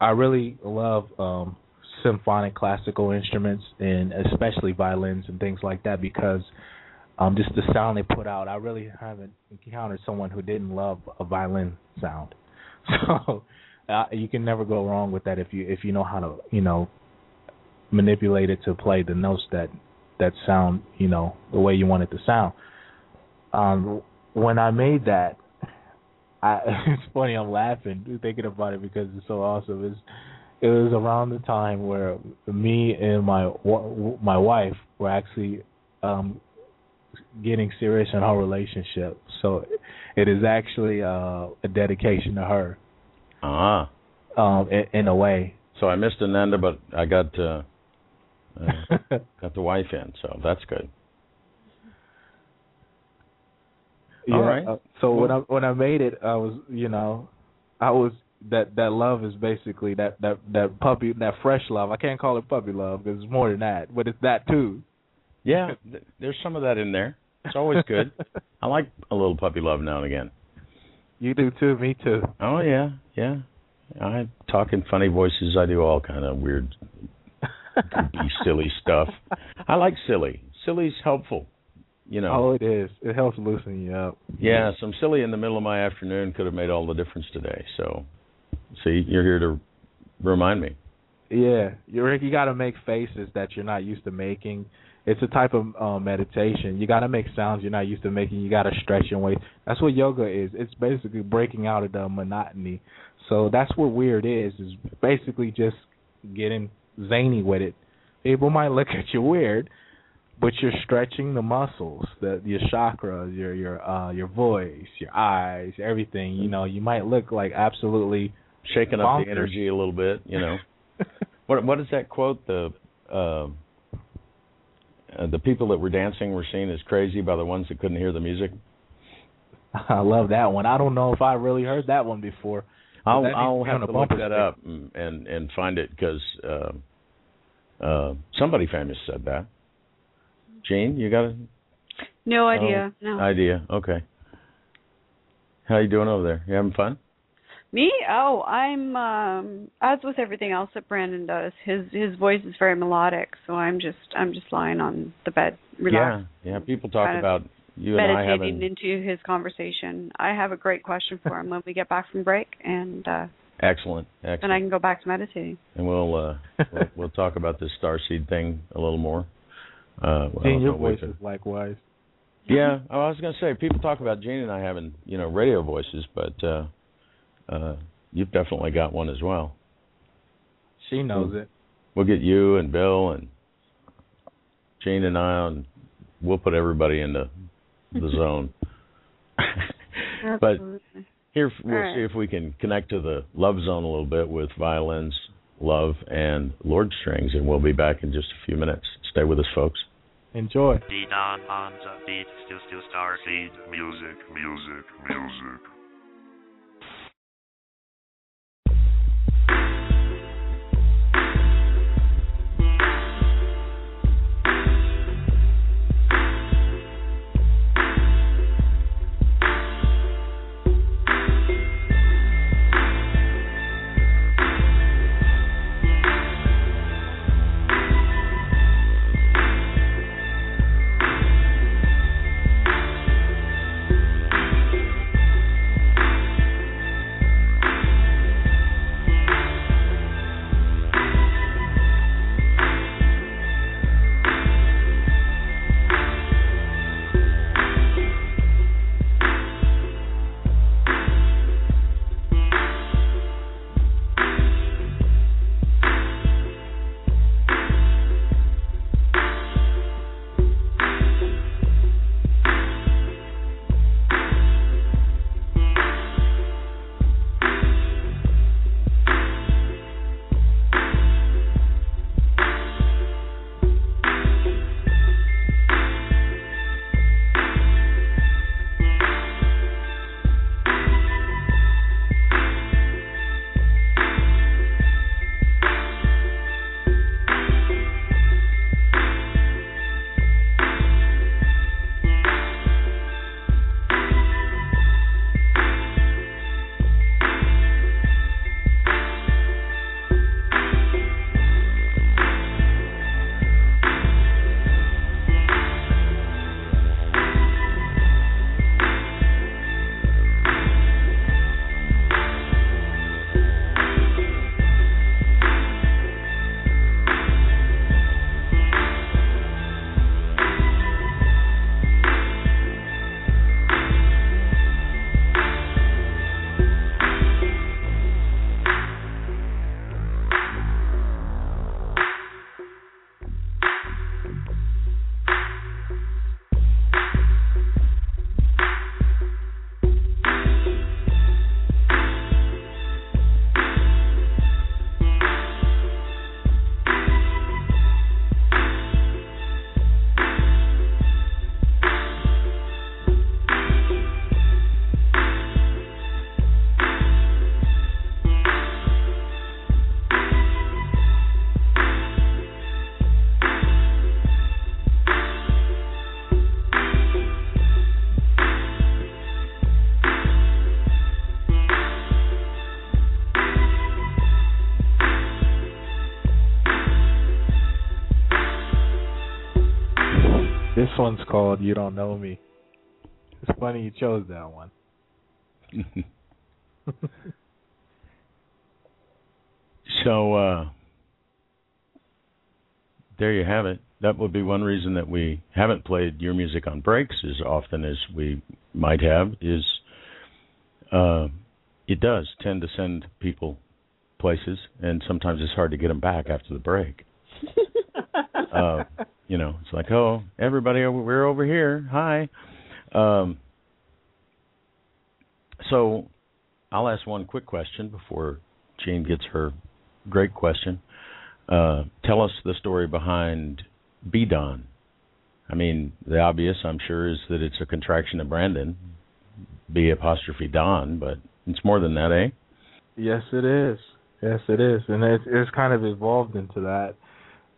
Speaker 4: I really love um, symphonic classical instruments and especially violins and things like that because um, just the sound they put out. I really haven't encountered someone who didn't love a violin sound. So uh, you can never go wrong with that if you if you know how to you know manipulate it to play the notes that that sound you know the way you want it to sound. Um, when I made that, I, it's funny. I'm laughing thinking about it because it's so awesome. It's, it was around the time where me and my my wife were actually um, getting serious in her relationship. So it is actually uh, a dedication to her.
Speaker 2: Ah.
Speaker 4: Um, in, in, a way.
Speaker 2: So I missed Ananda, but I got uh, uh, got the wife in, so that's good.
Speaker 4: Yeah,
Speaker 2: All right.
Speaker 4: Uh, so when I when I made it, I was you know, I was that that love is basically that that that puppy that fresh love. I can't call it puppy love because it's more than that, but it's that too.
Speaker 2: Yeah, there's some of that in there. It's always good. I like a little puppy love now and again.
Speaker 4: You do too. Me too.
Speaker 2: Oh yeah, yeah. I talk in funny voices. I do all kind of weird, goofy, silly stuff. I like silly. Silly's helpful. You know.
Speaker 4: Oh, it is. It helps loosen you up.
Speaker 2: Yeah, some silly in the middle of my afternoon could have made all the difference today. So, see, you're here to remind me.
Speaker 4: Yeah, you you got to make faces that you're not used to making. It's a type of uh, meditation. You got to make sounds you're not used to making. You got to stretch your waist. That's what yoga is. It's basically breaking out of the monotony. So that's what weird is. Is basically just getting zany with it. People might look at you weird, but you're stretching the muscles, the your chakras, your your uh your voice, your eyes, everything. You know, you might look like absolutely
Speaker 2: shaking
Speaker 4: bonkers.
Speaker 2: up the energy a little bit. You know, what what is that quote? The uh, uh, the people that were dancing were seen as crazy by the ones that couldn't hear the music.
Speaker 4: I love that one. I don't know if I really heard that one before.
Speaker 2: I'll I'll have to look that up and and, and find it because uh, uh, somebody famous said that. Gene, you got it?
Speaker 3: no idea. Oh, no
Speaker 2: idea. Okay. How you doing over there? You having fun?
Speaker 3: Me? Oh, I'm um as with everything else that Brandon does. His his voice is very melodic, so I'm just I'm just lying on the bed relaxed.
Speaker 2: Yeah, yeah. People talk about you and I
Speaker 3: having into his conversation. I have a great question for him when we get back from break, and uh
Speaker 2: excellent, excellent.
Speaker 3: And I can go back to meditating.
Speaker 2: And we'll uh we'll, we'll talk about this starseed thing a little more. Uh, well,
Speaker 4: Gene, your voice is likewise.
Speaker 2: Yeah, I was going to say people talk about Gene and I having you know radio voices, but uh uh, you've definitely got one as well.
Speaker 4: She knows
Speaker 2: we'll,
Speaker 4: it.
Speaker 2: We'll get you and Bill and Gene and I on. We'll put everybody into the zone. but here we'll
Speaker 3: right.
Speaker 2: see if we can connect to the love zone a little bit with violins, love, and lower strings, and we'll be back in just a few minutes. Stay with us, folks.
Speaker 4: Enjoy.
Speaker 5: D-Don on the beat, still, still Starseed, music, music, music.
Speaker 4: One's called "You Don't Know Me." It's funny you chose that one.
Speaker 2: so uh, there you have it. That would be one reason that we haven't played your music on breaks as often as we might have. Is uh, it does tend to send people places, and sometimes it's hard to get them back after the break. uh, you know, it's like, oh, everybody, we're over here. Hi. Um, so I'll ask one quick question before Jane gets her great question. Uh, tell us the story behind B Don. I mean, the obvious, I'm sure, is that it's a contraction of Brandon, B apostrophe Don, but it's more than that, eh?
Speaker 4: Yes, it is. Yes, it is, and it's, it's kind of evolved into that.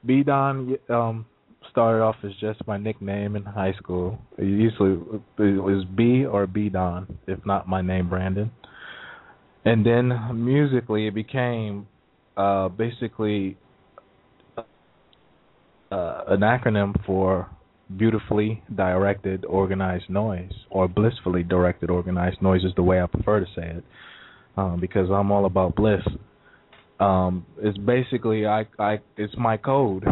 Speaker 4: B Don um, started off as just my nickname in high school. It usually it was B or B Don, if not my name Brandon. And then musically, it became uh, basically uh, an acronym for beautifully directed organized noise, or blissfully directed organized noise is the way I prefer to say it, um, because I'm all about bliss. Um, it's basically I, I it's my code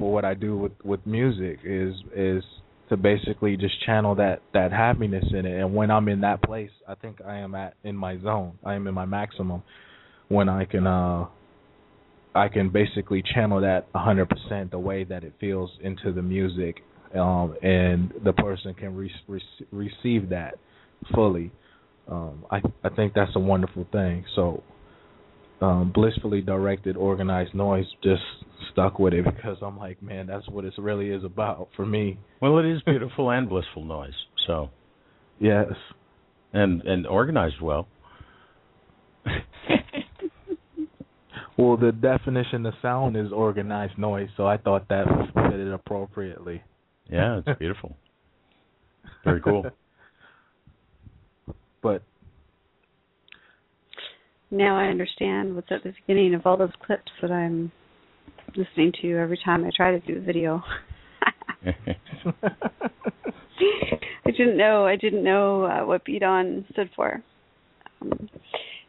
Speaker 4: for what I do with with music is is to basically just channel that that happiness in it. And when I'm in that place, I think I am at in my zone. I am in my maximum when I can uh I can basically channel that 100% the way that it feels into the music um and the person can re- re- receive that fully. Um I I think that's a wonderful thing. So um, blissfully directed organized noise just stuck with it because I'm like, man, that's what it really is about for me.
Speaker 2: Well, it is beautiful and blissful noise. So,
Speaker 4: yes,
Speaker 2: and and organized well.
Speaker 4: well, the definition of sound is organized noise, so I thought that fit it appropriately.
Speaker 2: Yeah, it's beautiful. Very cool.
Speaker 4: but
Speaker 3: now I understand what's at the beginning of all those clips that I'm listening to every time I try to do a video. I didn't know. I didn't know uh, what B Don stood for. Um,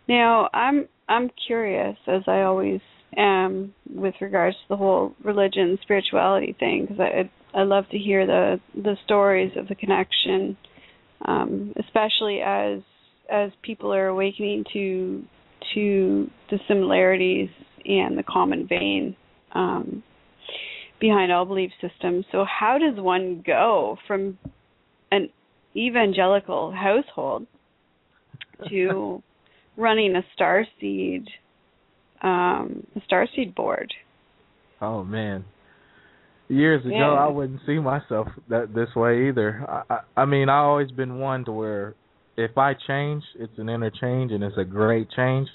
Speaker 3: now I'm I'm curious, as I always am, with regards to the whole religion spirituality thing, because I I love to hear the the stories of the connection, um, especially as as people are awakening to to the similarities and the common vein um, behind all belief systems. So, how does one go from an evangelical household to running a starseed um, a starseed board?
Speaker 4: Oh man, years ago
Speaker 3: yeah.
Speaker 4: I wouldn't see myself that this way either. I, I I mean I always been one to where if I change, it's an inner change and it's a great change.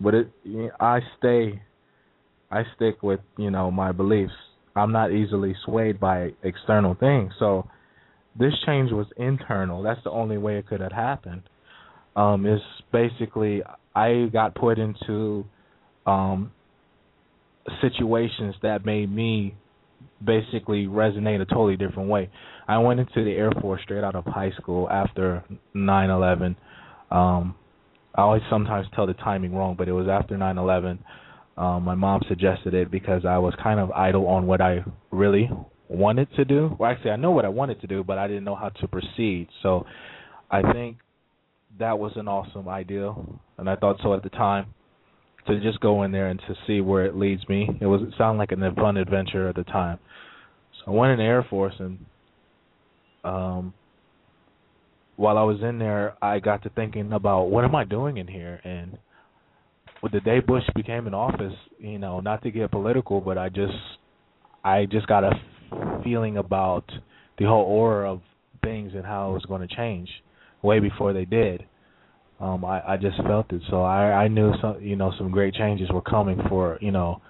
Speaker 4: But it, I stay, I stick with you know my beliefs. I'm not easily swayed by external things. So this change was internal. That's the only way it could have happened. Um, is basically I got put into um, situations that made me basically resonate a totally different way. I went into the Air Force straight out of high school after 9/11. Um, I always sometimes tell the timing wrong, but it was after 9/11. Um, my mom suggested it because I was kind of idle on what I really wanted to do. Well, actually, I know what I wanted to do, but I didn't know how to proceed. So, I think that was an awesome idea, and I thought so at the time to just go in there and to see where it leads me. It was it sounded like a fun adventure at the time. So I went in the Air Force and um while I was in there I got to thinking about what am I doing in here and with the day Bush became in office, you know, not to get political, but I just I just got a feeling about the whole aura of things and how it was going to change way before they did um I, I just felt it. So I I knew some you know some great changes were coming for you know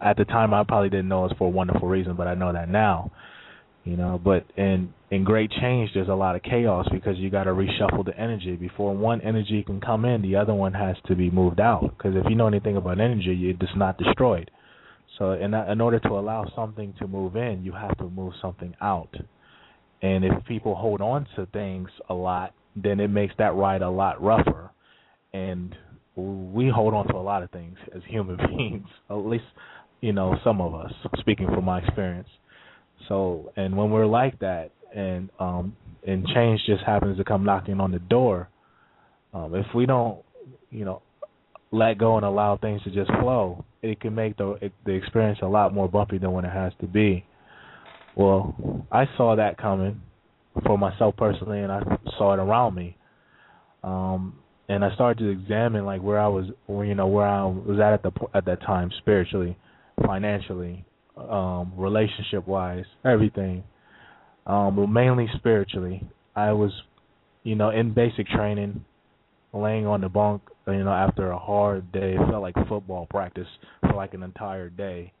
Speaker 4: at the time I probably didn't know it was for a wonderful reason, but I know that now. You know, but in in great change there's a lot of chaos because you got to reshuffle the energy before one energy can come in, the other one has to be moved out. Because if you know anything about energy, it's not destroyed. So in in order to allow something to move in, you have to move something out. and if people hold on to things a lot, then it makes that ride a lot rougher. And we hold on to a lot of things as human beings, at least you know some of us. Speaking from my experience. So, and when we're like that, and um, and change just happens to come knocking on the door, um, if we don't, you know, let go and allow things to just flow, it can make the it, the experience a lot more bumpy than when it has to be. Well, I saw that coming for myself personally, and I saw it around me. Um, and I started to examine like where I was, where, you know, where I was at at the at that time spiritually, financially, um, relationship wise, everything. Um, but mainly spiritually. I was, you know, in basic training, laying on the bunk, you know, after a hard day. It felt like football practice for like an entire day.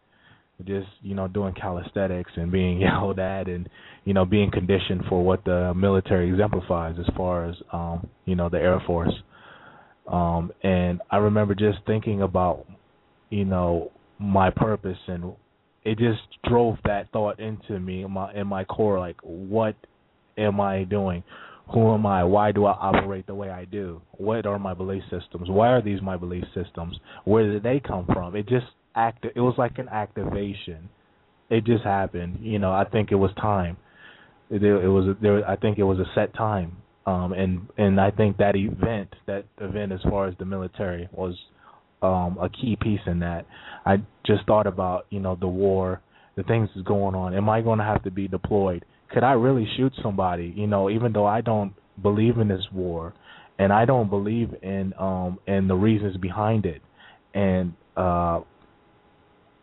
Speaker 4: Just, you know, doing calisthenics and being yelled at and, you know, being conditioned for what the military exemplifies as far as um, you know, the Air Force. Um, and I remember just thinking about, you know, my purpose and it just drove that thought into me in my in my core like what am I doing? Who am I? Why do I operate the way I do? What are my belief systems? Why are these my belief systems? Where did they come from? It just act it was like an activation. It just happened. You know, I think it was time. It, it was there I think it was a set time. Um and and I think that event, that event as far as the military was um a key piece in that. I just thought about, you know, the war, the things that's going on. Am I going to have to be deployed? could I really shoot somebody? You know, even though I don't believe in this war, and I don't believe in um in the reasons behind it, and uh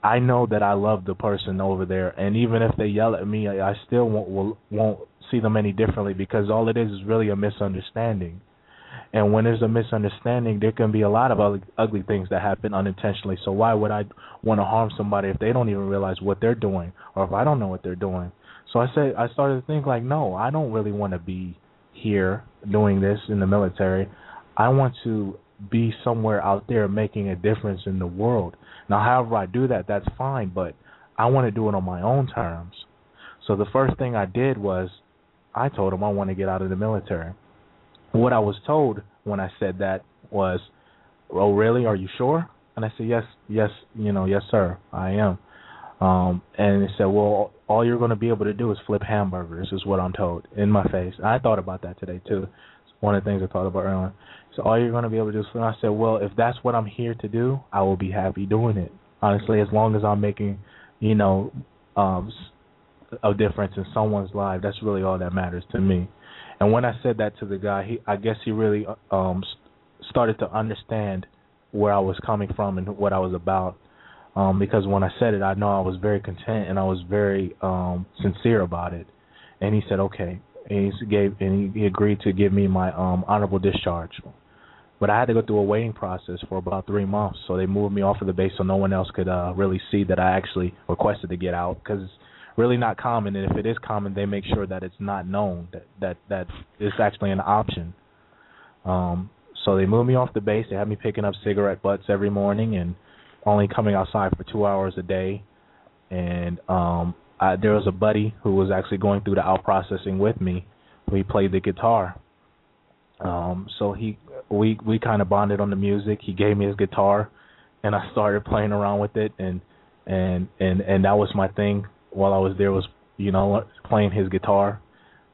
Speaker 4: I know that I love the person over there, and even if they yell at me, I, I still won't will, won't see them any differently because all it is is really a misunderstanding. And when there's a misunderstanding, there can be a lot of ugly, ugly things that happen unintentionally. So why would I want to harm somebody if they don't even realize what they're doing, or if I don't know what they're doing? So I said I started to think like, no, I don't really want to be here doing this in the military. I want to be somewhere out there making a difference in the world. Now, however I do that, that's fine, but I want to do it on my own terms. So the first thing I did was I told him I want to get out of the military. What I was told when I said that was, "Oh, really? Are you sure?" And I said, "Yes, yes, you know, yes, sir, I am." Um, and he said, "Well, all you're going to be able to do is flip hamburgers," is what I'm told in my face. I thought about that today too. It's one of the things I thought about earlier. So all you're going to be able to do is flip. I said, "Well, if that's what I'm here to do, I will be happy doing it. Honestly, as long as I'm making, you know, um, a difference in someone's life, that's really all that matters to me." And when I said that to the guy, he, I guess he really um started to understand where I was coming from and what I was about um, because when I said it, I know I was very content and I was very um, sincere about it. And he said, okay. And he gave and he, he agreed to give me my um, honorable discharge. But I had to go through a waiting process for about three months. So they moved me off of the base so no one else could uh, really see that I actually requested to get out because it's really not common. And if it is common, they make sure that it's not known that that that it's actually an option. Um, so they moved me off the base. They had me picking up cigarette butts every morning and only coming outside for two hours a day, and um, I, there was a buddy who was actually going through the out processing with me. We played the guitar. Um, so he we we kind of bonded on the music. He gave me his guitar, and I started playing around with it, and and and and that was my thing while I was there was you know playing his guitar.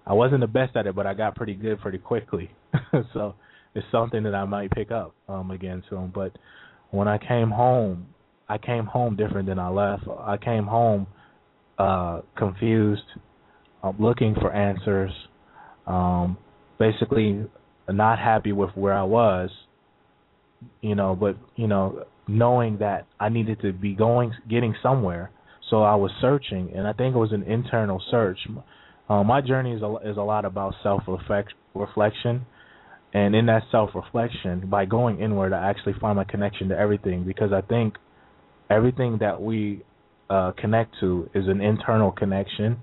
Speaker 4: I wasn't the best at it, but I got pretty good pretty quickly. so it's something that I might pick up um again soon. But when I came home, I came home different than I left. I came home uh confused, uh, looking for answers, um basically not happy with where I was, you know, but you know, knowing that I needed to be going getting somewhere. So I was searching and I think it was an internal search. Uh, my journey is a, is a lot about self reflection and in that self reflection, by going inward, I actually find my connection to everything because I think everything that we uh, connect to is an internal connection,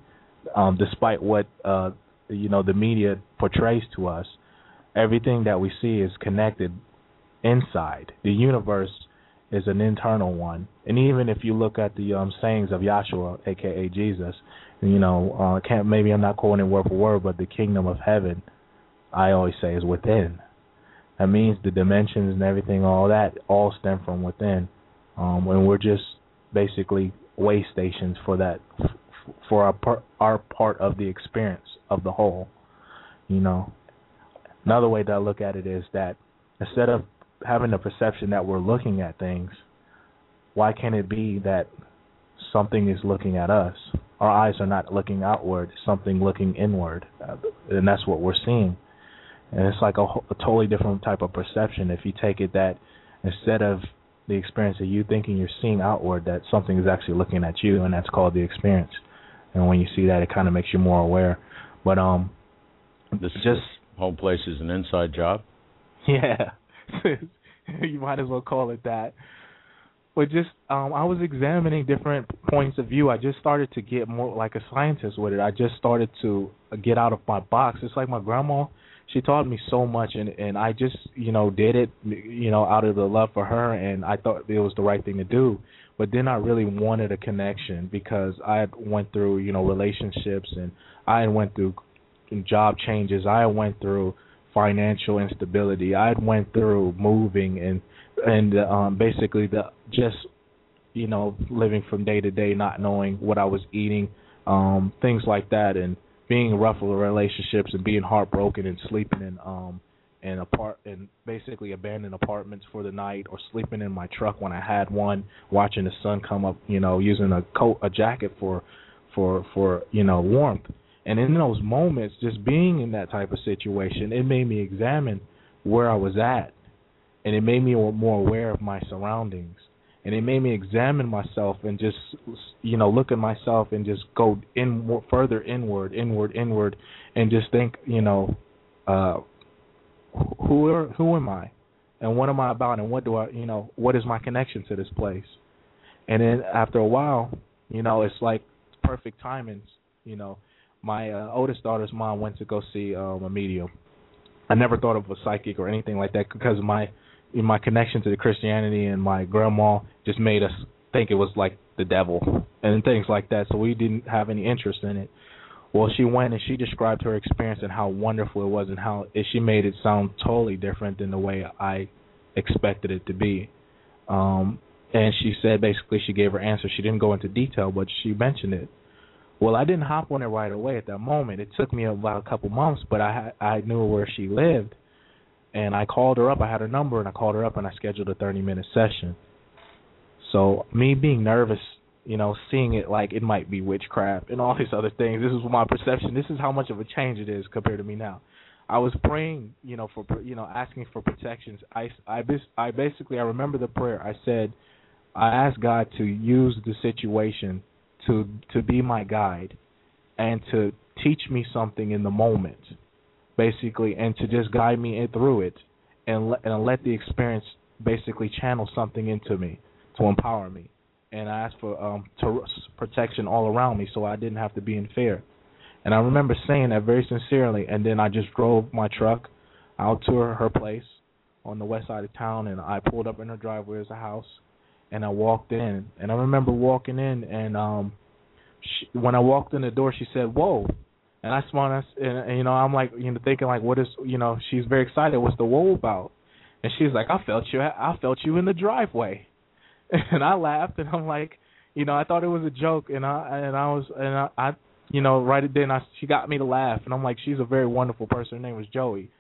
Speaker 4: um, despite what uh, you know the media portrays to us. Everything that we see is connected inside. The universe is an internal one. And even if you look at the um, sayings of Yahshua, aka Jesus, you know, uh, can't maybe I'm not quoting word for word, but the kingdom of heaven, I always say, is within. That means the dimensions and everything, all that, all stem from within. Um, and we're just basically way stations for that, for our part, our part of the experience of the whole. You know, another way that I look at it is that instead of having the perception that we're looking at things, why can't it be that something is looking at us? Our eyes are not looking outward, something looking inward, uh, and that's what we're seeing. And it's like a, a totally different type of perception if you take it that instead of the experience of you thinking you're seeing outward, that something is actually looking at you, and that's called the experience. And when you see that, it kind of makes you more aware. But um,
Speaker 2: this just home place is an inside job.
Speaker 4: Yeah, you might as well call it that. But just um I was examining different points of view. I just started to get more like a scientist with it. I just started to get out of my box. It's like my grandma, she taught me so much and and I just, you know, did it, you know, out of the love for her and I thought it was the right thing to do. But then I really wanted a connection because I went through, you know, relationships and I went through job changes. I went through financial instability. I went through moving and and um basically the just you know living from day to day not knowing what I was eating um things like that and being rough with relationships and being heartbroken and sleeping in um in apart in basically abandoned apartments for the night or sleeping in my truck when I had one watching the sun come up you know using a coat a jacket for for for you know warmth and in those moments, just being in that type of situation, it made me examine where I was at, and it made me more aware of my surroundings, and it made me examine myself and just, you know, look at myself and just go in further inward, inward, inward, and just think, you know, uh, who are, who am I, and what am I about, and what do I, you know, what is my connection to this place, and then after a while, you know, it's like perfect timings, you know my uh, oldest daughter's mom went to go see um, a medium. I never thought of a psychic or anything like that because my my connection to the Christianity and my grandma just made us think it was like the devil and things like that. So we didn't have any interest in it. Well, she went and she described her experience and how wonderful it was and how it, she made it sound totally different than the way I expected it to be. Um, and she said basically she gave her answer. She didn't go into detail, but she mentioned it. Well, I didn't hop on it right away at that moment. It took me about a couple months, but I I knew where she lived, and I called her up. I had her number, and I called her up, and I scheduled a 30 minute session. So me being nervous, you know, seeing it like it might be witchcraft and all these other things. This is my perception. This is how much of a change it is compared to me now. I was praying, you know, for you know, asking for protections. I I I basically I remember the prayer. I said, I asked God to use the situation to to be my guide and to teach me something in the moment, basically, and to just guide me through it and let, and let the experience basically channel something into me to empower me. And I asked for um, to, protection all around me, so I didn't have to be in fear. And I remember saying that very sincerely. And then I just drove my truck out to her, her place on the west side of town, and I pulled up in her driveway. as a house, and I walked in, and I remember walking in, and um, she, when I walked in the door, she said, "Whoa," and I smiled, and, and you know, I'm like, you know, thinking like, what is, you know, she's very excited. What's the whoa about? And she's like, I felt you, I felt you in the driveway, and I laughed, and I'm like, you know, I thought it was a joke, and I and I was, and I, I you know, right then I she got me to laugh, and I'm like, she's a very wonderful person. Her name was Joey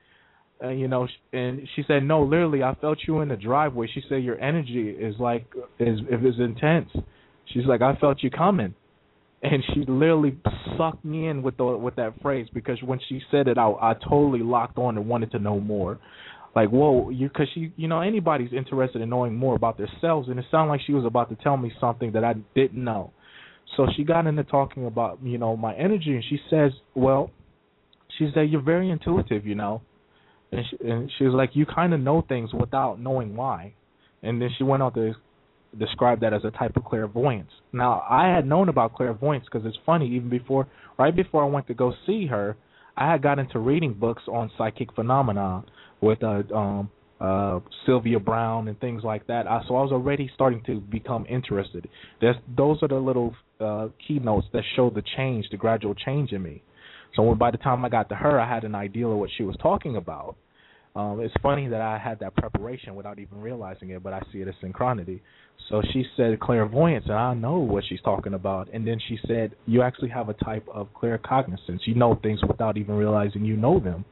Speaker 4: you know, and she said, "No, literally, I felt you in the driveway." She said, "Your energy is like is it was intense." She's like, "I felt you coming," and she literally sucked me in with the with that phrase because when she said it, I I totally locked on and wanted to know more. Like, whoa, you because she, you know, anybody's interested in knowing more about themselves, and it sounded like she was about to tell me something that I didn't know. So she got into talking about, you know, my energy, and she says, "Well," she said, "You're very intuitive, you know." And she, and she was like, "You kind of know things without knowing why." And then she went on to describe that as a type of clairvoyance. Now, I had known about clairvoyance because it's funny. Even before, right before I went to go see her, I had got into reading books on psychic phenomena with uh, um, uh, Sylvia Browne and things like that. I, so I was already starting to become interested. There's, those are the little uh, keynotes that show the change, the gradual change in me. So by the time I got to her, I had an idea of what she was talking about. Um, it's funny that I had that preparation without even realizing it, but I see it as synchronicity. So she said clairvoyance, and I know what she's talking about. And then she said, you actually have a type of claircognizance. You know things without even realizing you know them.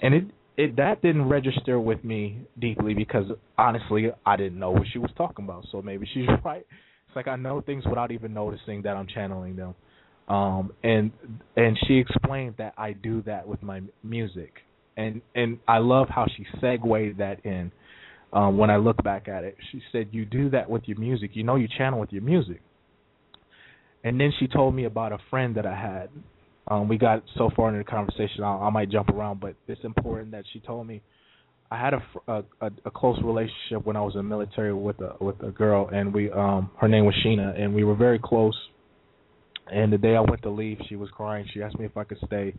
Speaker 4: And it it that didn't register with me deeply because honestly I didn't know what she was talking about. So maybe she's right. It's like I know things without even noticing that I'm channeling them. Um and and she explained that I do that with my music. And and I love how she segued that in. Um when I look back at it. She said you do that with your music. You know you channel with your music. And then she told me about a friend that I had um, we got so far into the conversation, I, I might jump around, but it's important that she told me I had a, a, a close relationship when I was in the military with a with a girl, and we um her name was Sheena, and we were very close. And the day I went to leave, she was crying. She asked me if I could stay,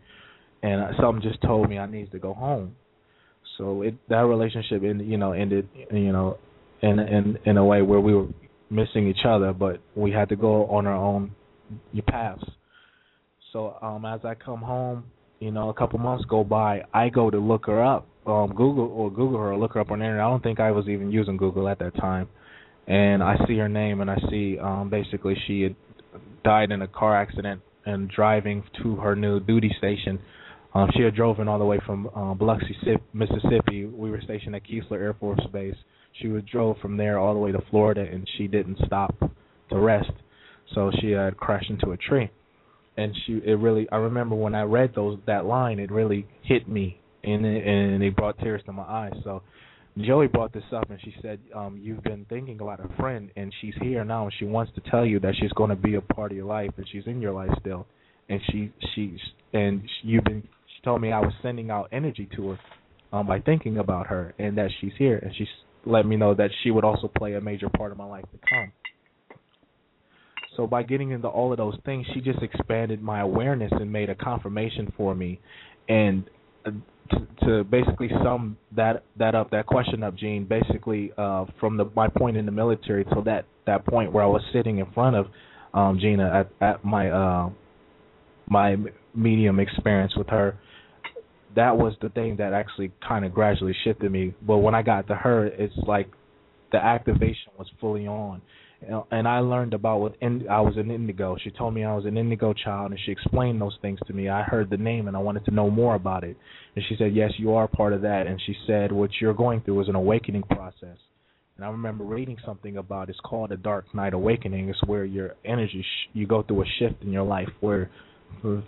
Speaker 4: and something just told me I needed to go home. So it that relationship, in you know, ended you know, in in in a way where we were missing each other, but we had to go on our own paths. So um, as I come home, you know, a couple months go by, I go to look her up, um, Google or Google her, or look her up on the internet. I don't think I was even using Google at that time, and I see her name, and I see um, basically she had died in a car accident and driving to her new duty station. Um, she had driven all the way from um, Biloxi, Mississippi. We were stationed at Keesler Air Force Base. She was drove from there all the way to Florida, and she didn't stop to rest, so she had crashed into a tree and she it really I remember when I read those that line it really hit me and it, and it brought tears to my eyes. So Joey brought this up and she said, um, "You've been thinking about a friend, and she's here now, and she wants to tell you that she's going to be a part of your life, and she's in your life still, and she she's and you've been." She told me I was sending out energy to her um, by thinking about her, and that she's here, and she let me know that she would also play a major part of my life to come. So by getting into all of those things, she just expanded my awareness and made a confirmation for me. And uh, to, basically sum that that up, that question up, Gene, basically uh, from the my point in the military till that that point where I was sitting in front of um, Gina at at my uh, my medium experience with her, that was the thing that actually kind of gradually shifted me. But when I got to her, it's like the activation was fully on and I learned about what in, I was an indigo. She told me I was an indigo child, and she explained those things to me. I heard the name, and I wanted to know more about it. And she said, "Yes, you are part of that." And she said, "What you're going through is an awakening process." And I remember reading something about it's called a dark night awakening. It's where your energy sh- you go through a shift in your life, where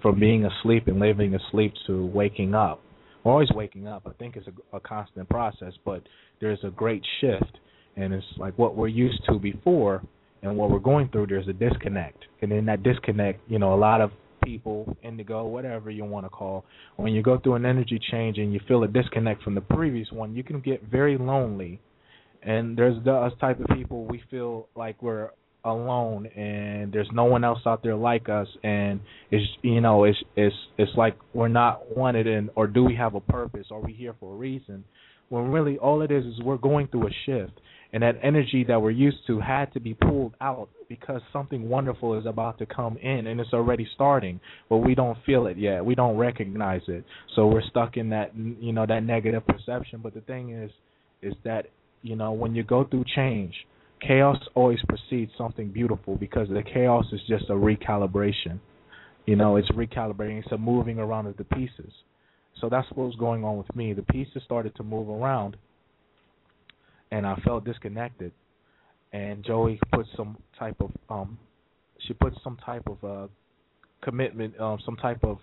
Speaker 4: from being asleep and living asleep to waking up. We're always waking up. I think it's a, a constant process, but there's a great shift and it's like what we're used to before and what we're going through there's a disconnect. And in that disconnect you know a lot of people indigo whatever you want to call when you go through an energy change and you feel a disconnect from the previous one you can get very lonely. And there's the us type of people we feel like we're alone and there's no one else out there like us. And it's you know it's it's it's like we're not wanted and or do we have a purpose? Are we here for a reason? When really all it is is we're going through a shift and that energy that we're used to had to be pulled out because something wonderful is about to come in and it's already starting but we don't feel it yet. We don't recognize it. So we're stuck in that you know that negative perception. But the thing is is that you know when you go through change chaos always precedes something beautiful because the chaos is just a recalibration. You know it's recalibrating. It's a moving around of the pieces. So that's what was going on with me. The pieces started to move around and I felt disconnected. And Joey put some type of um, she put some type of uh, commitment, um, some type of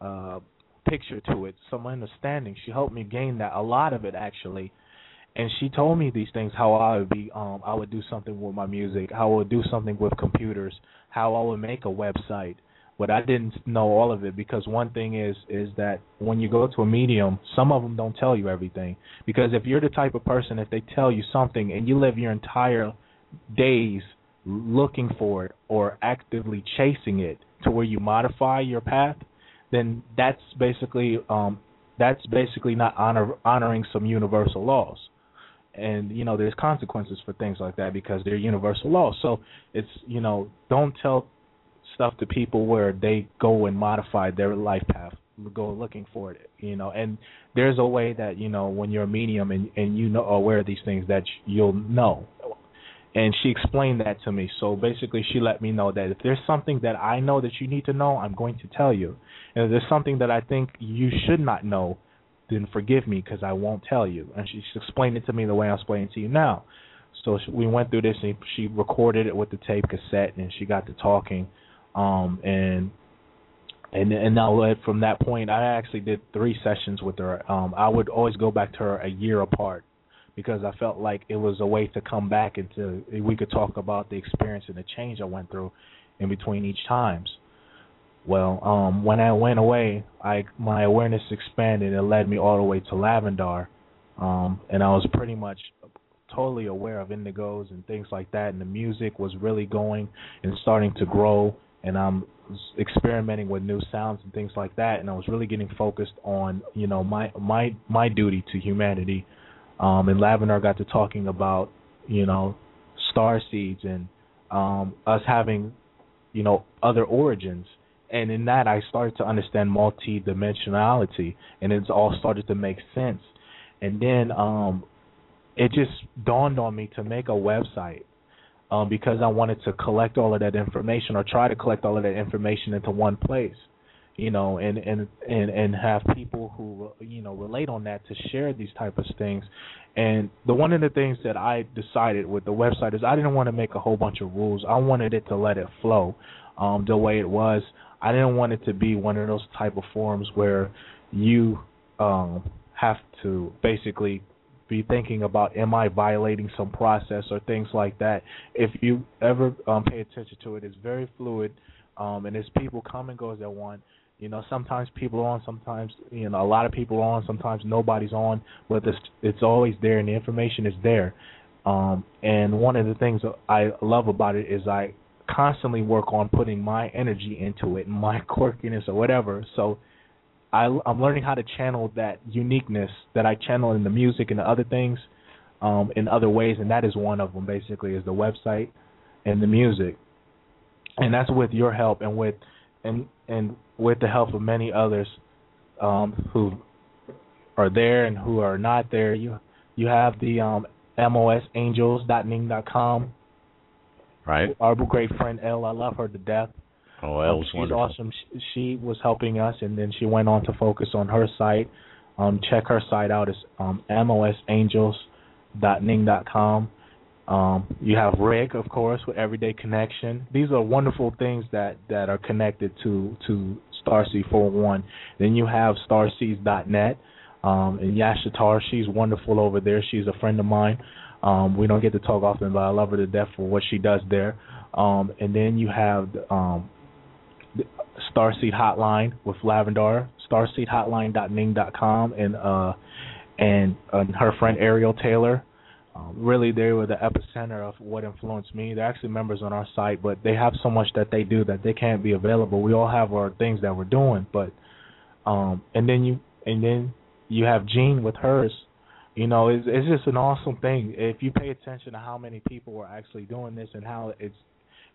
Speaker 4: uh, picture to it, some understanding. She helped me gain that, a lot of it actually. And she told me these things, how I would be, um, I would do something with my music, how I would do something with computers, how I would make a website, but I didn't know all of it because one thing is is that when you go to a medium, some of them don't tell you everything. Because if you're the type of person, if they tell you something and you live your entire days looking for it or actively chasing it to where you modify your path, then that's basically um, that's basically not honor, honoring some universal laws. and you know there's consequences for things like that because they're universal laws. So it's you know don't tell stuff to people where they go and modify their life path, go looking for it, you know. And there's a way that you know when you're a medium and and you know aware of these things that you'll know. And she explained that to me. So basically, she let me know that if there's something that I know that you need to know, I'm going to tell you. And if there's something that I think you should not know, then forgive me because I won't tell you. And she explained it to me the way I'm explaining to you now. So we went through this, and she recorded it with the tape cassette, and she got to talking, um, and and and now from that point, I actually did three sessions with her. Um, I would always go back to her a year apart because I felt like it was a way to come back and to we could talk about the experience and the change I went through in between each times. Well, um, when I went away, I my awareness expanded. It led me all the way to Lavendar, um, and I was pretty much totally aware of indigos and things like that. And the music was really going and starting to grow, and I'm experimenting with new sounds and things like that. And I was really getting focused on you know my my my duty to humanity. Um, and Lavender got to talking about you know star seeds and um, us having you know other origins and in that I started to understand multi-dimensionality, and it's all started to make sense. And then um, it just dawned on me to make a website um, because I wanted to collect all of that information or try to collect all of that information into one place, you know, and and and and have people who you know relate on that to share these type of things. And the one of the things that I decided with the website is I didn't want to make a whole bunch of rules. I wanted it to let it flow um, the way it was. I didn't want it to be one of those type of forums where you um, have to basically be thinking about am I violating some process or things like that. If you ever um, pay attention to it, it's very fluid, um, and as people come and go as they want. You know, sometimes people are on, sometimes you know a lot of people are on, sometimes nobody's on, but it's it's always there and the information is there. Um, and one of the things I love about it is I constantly work on putting my energy into it, my quirkiness or whatever. So I, I'm learning how to channel that uniqueness that I channel in the music and the other things um, in other ways, and that is one of them. Basically, is the website and the music, and that's with your help and with and and with the help of many others um, who are there and who are not there. You you have the um, mosangels.ning.com
Speaker 2: Right.
Speaker 4: Our great friend Elle, I love her to death.
Speaker 2: Oh, Elle's
Speaker 4: um, she's
Speaker 2: wonderful.
Speaker 4: awesome. She, she, was helping us, and then she went on to focus on her site. Um, check her site out. It's um, mosangels.ning.com. Um, you have Rick, of course, with Everyday Connection. These are wonderful things that, that are connected to to Starseed 411. Then you have starseeds.net. Um, and Yashatar, she's wonderful over there. She's a friend of mine. Um, we don't get to talk often, but I love her to death for what she does there. Um, and then you have um, Starseed Hotline with Lavendar, starseedhotline.ning.com, and uh, and uh, her friend Ariel Taylor. Um, really, they were the epicenter of what influenced me. They're actually members on our site, but they have so much that they do that they can't be available. We all have our things that we're doing, but um, and then you and then you have Jean with hers you know, it's it's just an awesome thing. If you pay attention to how many people are actually doing this and how it's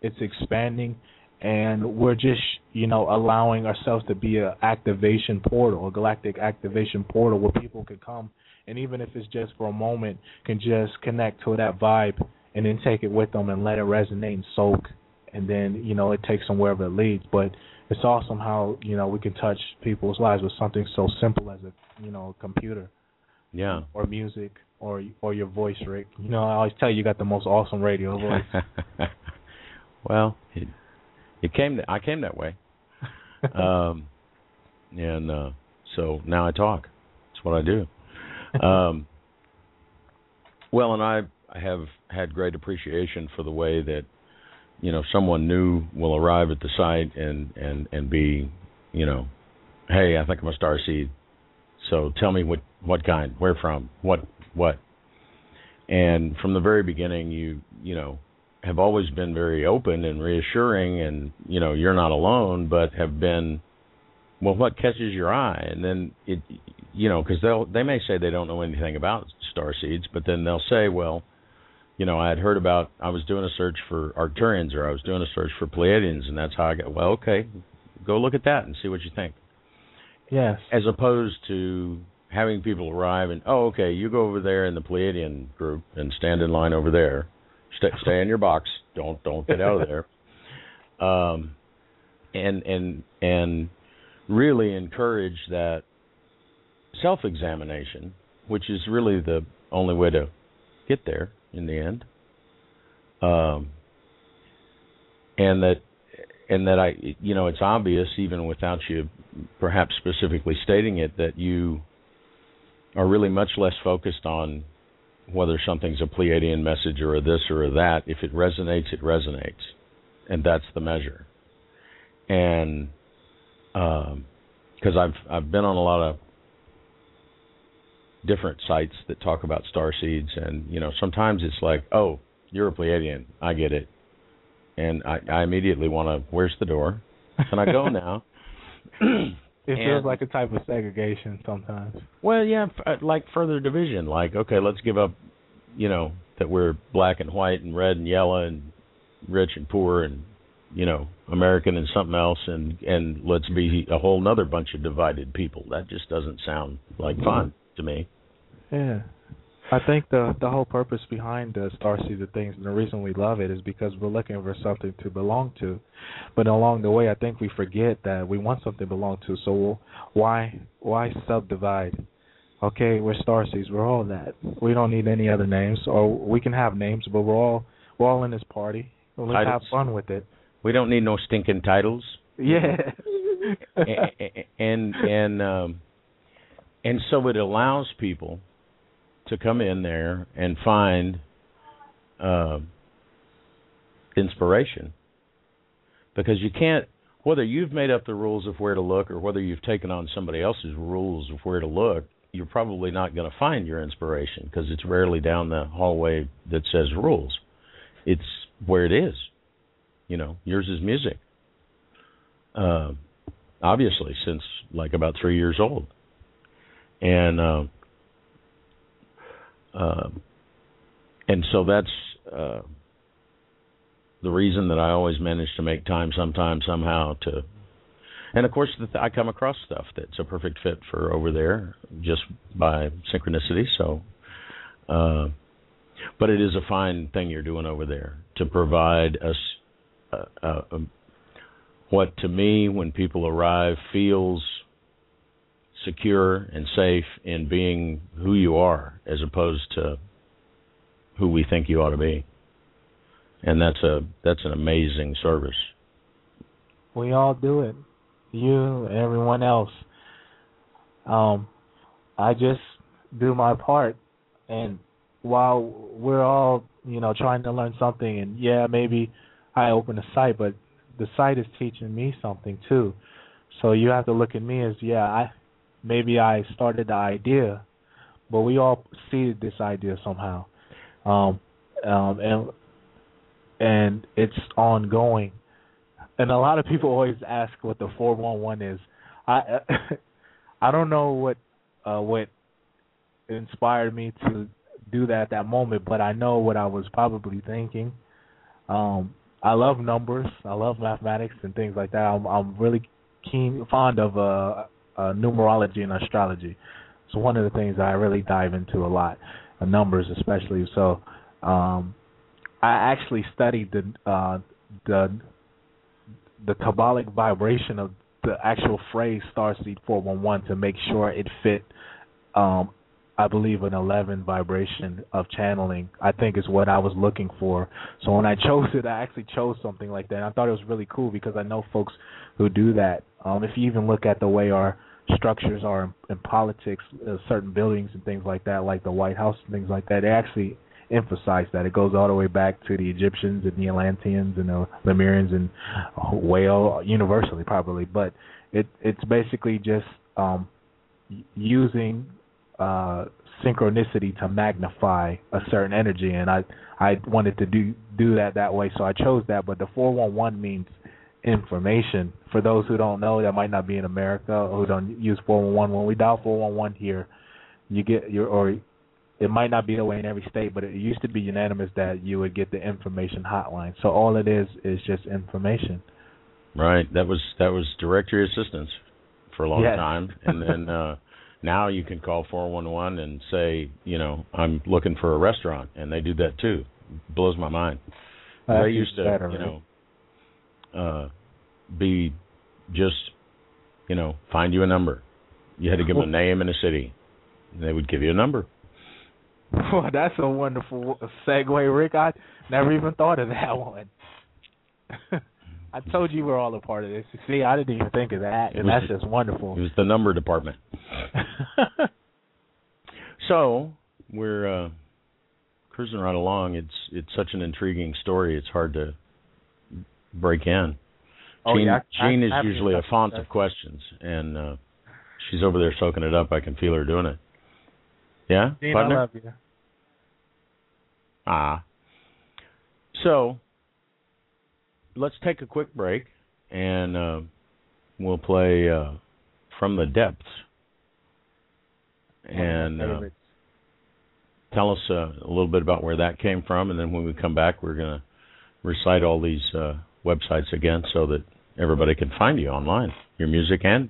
Speaker 4: it's expanding, and we're just you know allowing ourselves to be an activation portal, a galactic activation portal where people can come and even if it's just for a moment, can just connect to that vibe and then take it with them and let it resonate and soak, and then you know it takes them wherever it leads. But it's awesome how you know we can touch people's lives with something so simple as a you know computer.
Speaker 2: Yeah.
Speaker 4: Or music, or or your voice, Rick. You know, I always tell you, you got the most awesome radio voice.
Speaker 2: well, it, it came. I came that way, um, and uh, so now I talk. That's what I do. Um, well, and I, I have had great appreciation for the way that you know someone new will arrive at the site and and and be, you know, hey, I think I'm a star seed. So tell me what what kind, where from, what what. And from the very beginning, you you know have always been very open and reassuring, and you know you're not alone, but have been well, what catches your eye, and then it, you know, because they'll they may say they don't know anything about star seeds, but then they'll say, well, you know, I had heard about I was doing a search for Arcturians or I was doing a search for Pleiadians, and that's how I got. Well, okay, go look at that and see what you think.
Speaker 4: Yes.
Speaker 2: As opposed to having people arrive and oh, okay, you go over there in the Pleiadian group and stand in line over there. Stay, stay in your box. Don't don't get out of there. Um, and and and really encourage that self-examination, which is really the only way to get there in the end. Um, and that and that I you know it's obvious even without you perhaps specifically stating it that you are really much less focused on whether something's a Pleiadian message or a this or a that. If it resonates, it resonates, and that's the measure. And because um, I've I've been on a lot of different sites that talk about star seeds, and you know sometimes it's like, oh, you're a Pleiadian, I get it, and I, I immediately want to, where's the door? Can I go now?
Speaker 4: It feels like a type of segregation sometimes.
Speaker 2: Well, yeah, f- uh, like further division. Like, okay, let's give up, you know, that we're black and white and red and yellow and rich and poor and you know American and something else, and and let's be a whole nother bunch of divided people. That just doesn't sound like fun to me.
Speaker 4: Yeah. I think the the whole purpose behind the Starseed of things and the reason we love it is because we're looking for something to belong to, but along the way I think we forget that we want something to belong to. So why why subdivide? Okay, we're Starseeds. We're all that. We don't need any other names, or we can have names, but we're all we're all in this party. Let's
Speaker 2: Titles.
Speaker 4: have fun with it.
Speaker 2: We don't need no stinking titles.
Speaker 4: Yeah.
Speaker 2: A- and and um, and so it allows people to come in there and find uh, inspiration. Because you can't whether you've made up the rules of where to look or whether you've taken on somebody else's rules of where to look you're probably not going to find your inspiration because it's rarely down the hallway that says rules. It's where it is. You know yours is music. Uh, obviously since like about three years old. And uh, uh, and so that's uh, the reason that I always manage to make time sometime somehow to and of course the, I come across stuff that's a perfect fit for over there just by synchronicity so uh, but it is a fine thing you're doing over there to provide us uh, uh, um, what to me when people arrive feels secure and safe in being who you are as opposed to who we think you ought to be. And that's a that's an amazing service.
Speaker 4: We all do it. You, and everyone else. Um, I just do my part, and while we're all, you know, trying to learn something, and yeah, maybe I open a site, but the site is teaching me something too. So you have to look at me as, yeah, I maybe I started the idea, but we all seeded this idea somehow, um, um, and and it's ongoing. And a lot of people always ask what the four one one is. I I don't know what uh, what inspired me to do that at that moment, but I know what I was probably thinking. Um, I love numbers. I love mathematics and things like that. I'm, I'm really keen, fond of uh, uh, numerology and astrology. It's one of the things I really dive into a lot, uh, numbers especially. So, um, I actually studied the uh, the the Kabbalic vibration of the actual phrase Starseed 411 to make sure it fit um, I believe an 11 vibration of channeling. I think is what I was looking for. So when I chose it, I actually chose something like that. I thought it was really cool because I know folks who do that. Um, if you even look at the way our structures are in, in politics, uh, certain buildings and things like that, like the White House and things like that, they actually emphasize that. It goes all the way back to the Egyptians and the Atlanteans and the Lemurians and whale universally probably, but it it's basically just um, using uh, synchronicity to magnify a certain energy, and I I wanted to do do that that way, so I chose that. But the four one one means information. For those who don't know, that might not be in America or who don't use 411. When we dial 411 here, you get your or it might not be the way in every state, but it used to be unanimous that you would get the information hotline. So all it is is just information.
Speaker 2: Right. That was that was directory assistance for a long
Speaker 4: Yes.
Speaker 2: time, and then uh, now you can call 411 and say, you know, I'm looking for a restaurant, and they do that too. Blows my mind.
Speaker 4: That's
Speaker 2: they used to,
Speaker 4: better,
Speaker 2: you
Speaker 4: right?
Speaker 2: know, uh, be just, you know, find you a number. You had to give them a name and a city, and they would give you a number.
Speaker 4: Well, that's a wonderful segue, Rick. I never even thought of that one. I told you we're all a part of this. See, I didn't even think of that, and that's just wonderful.
Speaker 2: It was the number department. So we're uh, cruising right along. It's it's such an intriguing story. It's hard to break in.
Speaker 4: Oh,
Speaker 2: Jean,
Speaker 4: yeah, I-
Speaker 2: Jean is
Speaker 4: I
Speaker 2: usually a font of questions, and uh, she's over there soaking it up. I can feel her doing it. Yeah,
Speaker 4: Dean, I
Speaker 2: partner?
Speaker 4: love you.
Speaker 2: Ah. So let's take a quick break, and uh, we'll play uh, from the depths. And uh, tell us uh, a little bit about where that came from, and then when we come back, we're going to recite all these uh, websites again so that everybody can find you online, your music and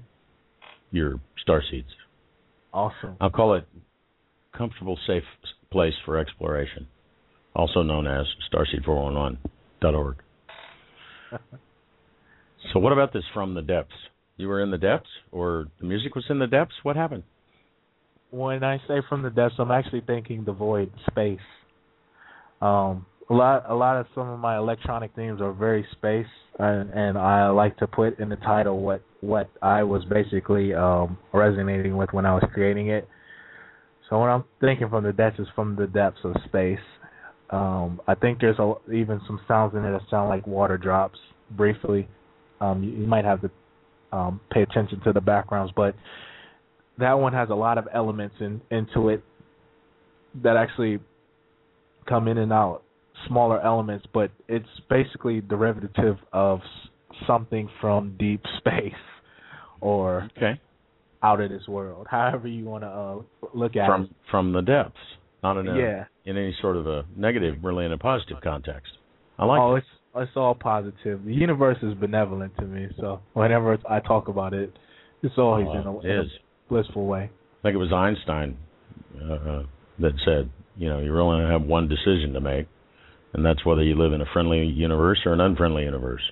Speaker 2: your star seeds.
Speaker 4: awesome.
Speaker 2: I'll call it comfortable, safe place for exploration, also known as starseed411.org. so, what about this from the depths? You were in the depths, or the music was in the depths? What happened?
Speaker 4: When I say from the depths, I'm actually thinking the void, space. Um, a lot, a lot of some of my electronic themes are very space, and, and I like to put in the title what what I was basically um, resonating with when I was creating it. So when I'm thinking from the depths, is from the depths of space. Um, I think there's a, even some sounds in there that sound like water drops. Briefly, um, you, you might have to um, pay attention to the backgrounds, but that one has a lot of elements in into it that actually come in and out smaller elements but it's basically derivative of something from deep space or
Speaker 2: Okay,
Speaker 4: out of this world however you want to uh, look at
Speaker 2: from from the depths, not in a,
Speaker 4: yeah
Speaker 2: in any sort of a negative, really in a positive context. I like.
Speaker 4: oh
Speaker 2: it.
Speaker 4: it's it's all positive the universe is benevolent to me so whenever i talk about it it's always
Speaker 2: Oh,
Speaker 4: in, a,
Speaker 2: it
Speaker 4: in a blissful way
Speaker 2: I think it was Einstein uh, uh, that said, you know, you only have one decision to make, and that's whether you live in a friendly universe or an unfriendly universe,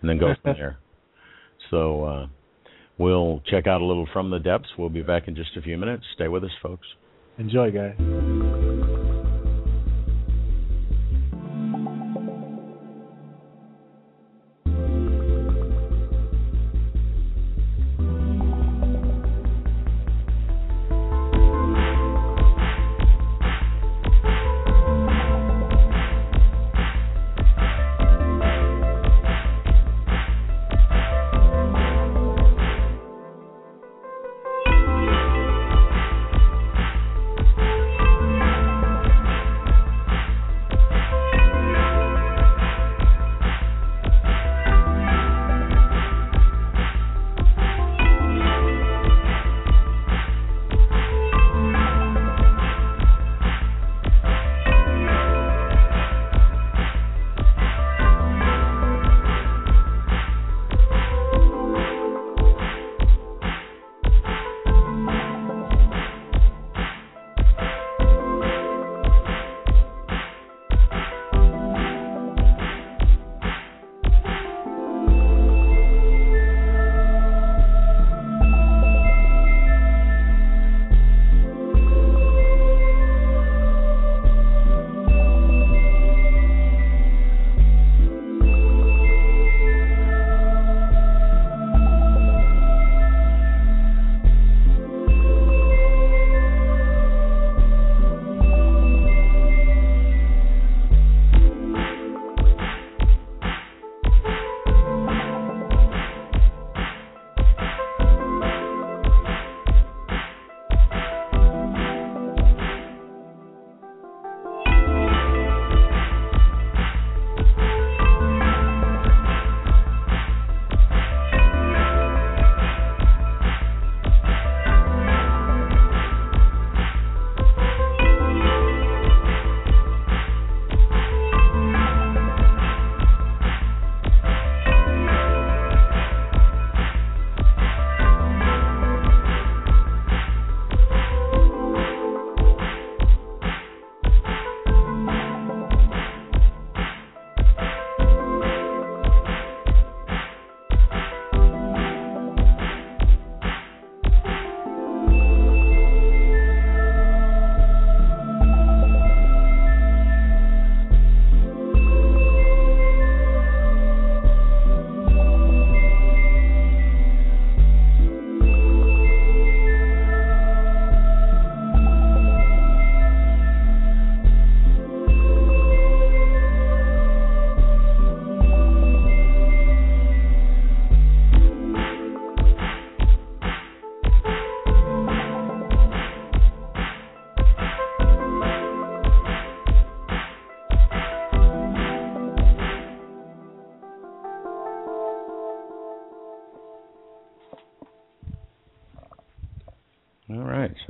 Speaker 2: and then go from there. So uh, we'll check out a little from the depths. We'll be back in just a few minutes. Stay with us, folks.
Speaker 4: enjoy guys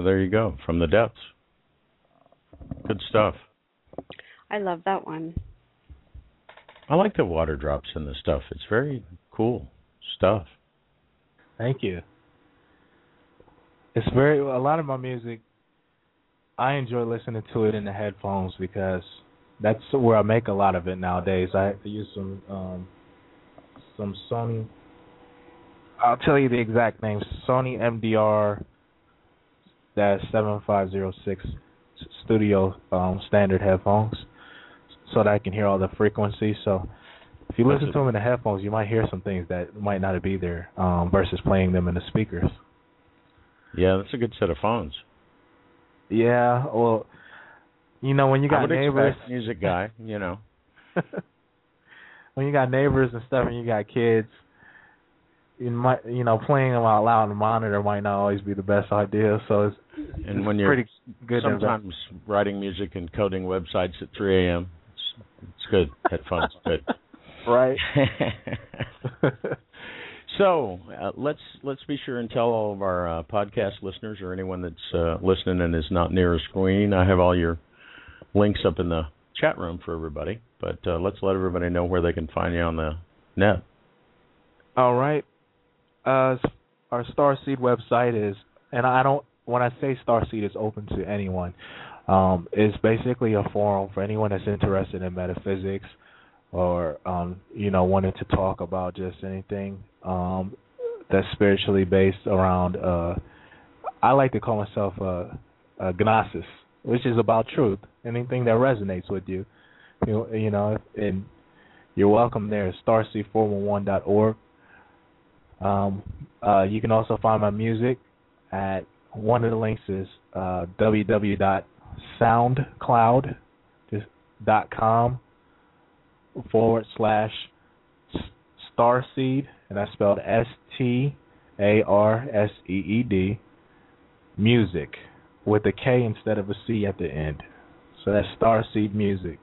Speaker 2: there you go. From the depths. Good stuff.
Speaker 3: I love that one.
Speaker 2: I like the water drops in the stuff. It's very cool stuff.
Speaker 4: Thank you. It's very a lot of my music. I enjoy listening to it in the headphones because that's where I make a lot of it nowadays. I use some um, some Sony. I'll tell you the exact name: Sony MDR dash seven five zero six studio um, standard headphones, so that I can hear all the frequencies. So if you listen to them in the headphones, you might hear some things that might not be there um, versus playing them in the speakers.
Speaker 2: Yeah, that's a good set of phones.
Speaker 4: Yeah, well, you know when you got neighbors,
Speaker 2: music guy, you know.
Speaker 4: when you got neighbors and stuff, and you got kids, you might you know playing them out loud on the monitor might not always be the best idea. So it's
Speaker 2: And when you're
Speaker 4: pretty good.
Speaker 2: sometimes writing music and coding websites at 3 a.m., it's, it's good. Headphones, good.
Speaker 4: right?
Speaker 2: So uh, let's let's be sure and tell all of our uh, podcast listeners or anyone that's uh, listening and is not near a screen. I have all your links up in the chat room for everybody, but uh, let's let everybody know where they can find you on the net.
Speaker 4: All right. Uh, our Starseed website is, and I don't. When I say Starseed is open to anyone, um, it's basically a forum for anyone that's interested in metaphysics or um, you know wanting to talk about just anything um, that's spiritually based around. Uh, I like to call myself a, a gnosis, which is about truth, anything that resonates with you. You, you know, and you're welcome there. Starseed411.org. Um, uh, you can also find my music at one of the links is uh, www.soundcloud.com forward slash starseed, and that's spelled S T A R S E E D music with a K instead of a C at the end. So that's Starseed Music.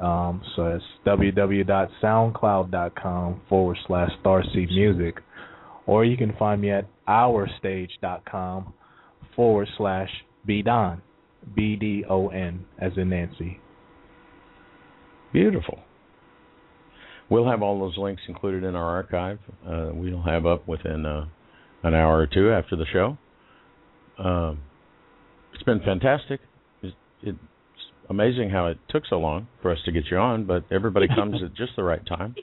Speaker 4: Um, so it's www.soundcloud.com forward slash Starseed Music. Or you can find me at ourstage.com forward slash bdon. B D O N as in Nancy.
Speaker 2: Beautiful. We'll have all those links included in our archive. Uh, we'll have up within uh, an hour or two after the show. Um, it's been fantastic. It's, it's amazing how it took so long for us to get you on, but everybody comes at just the right time,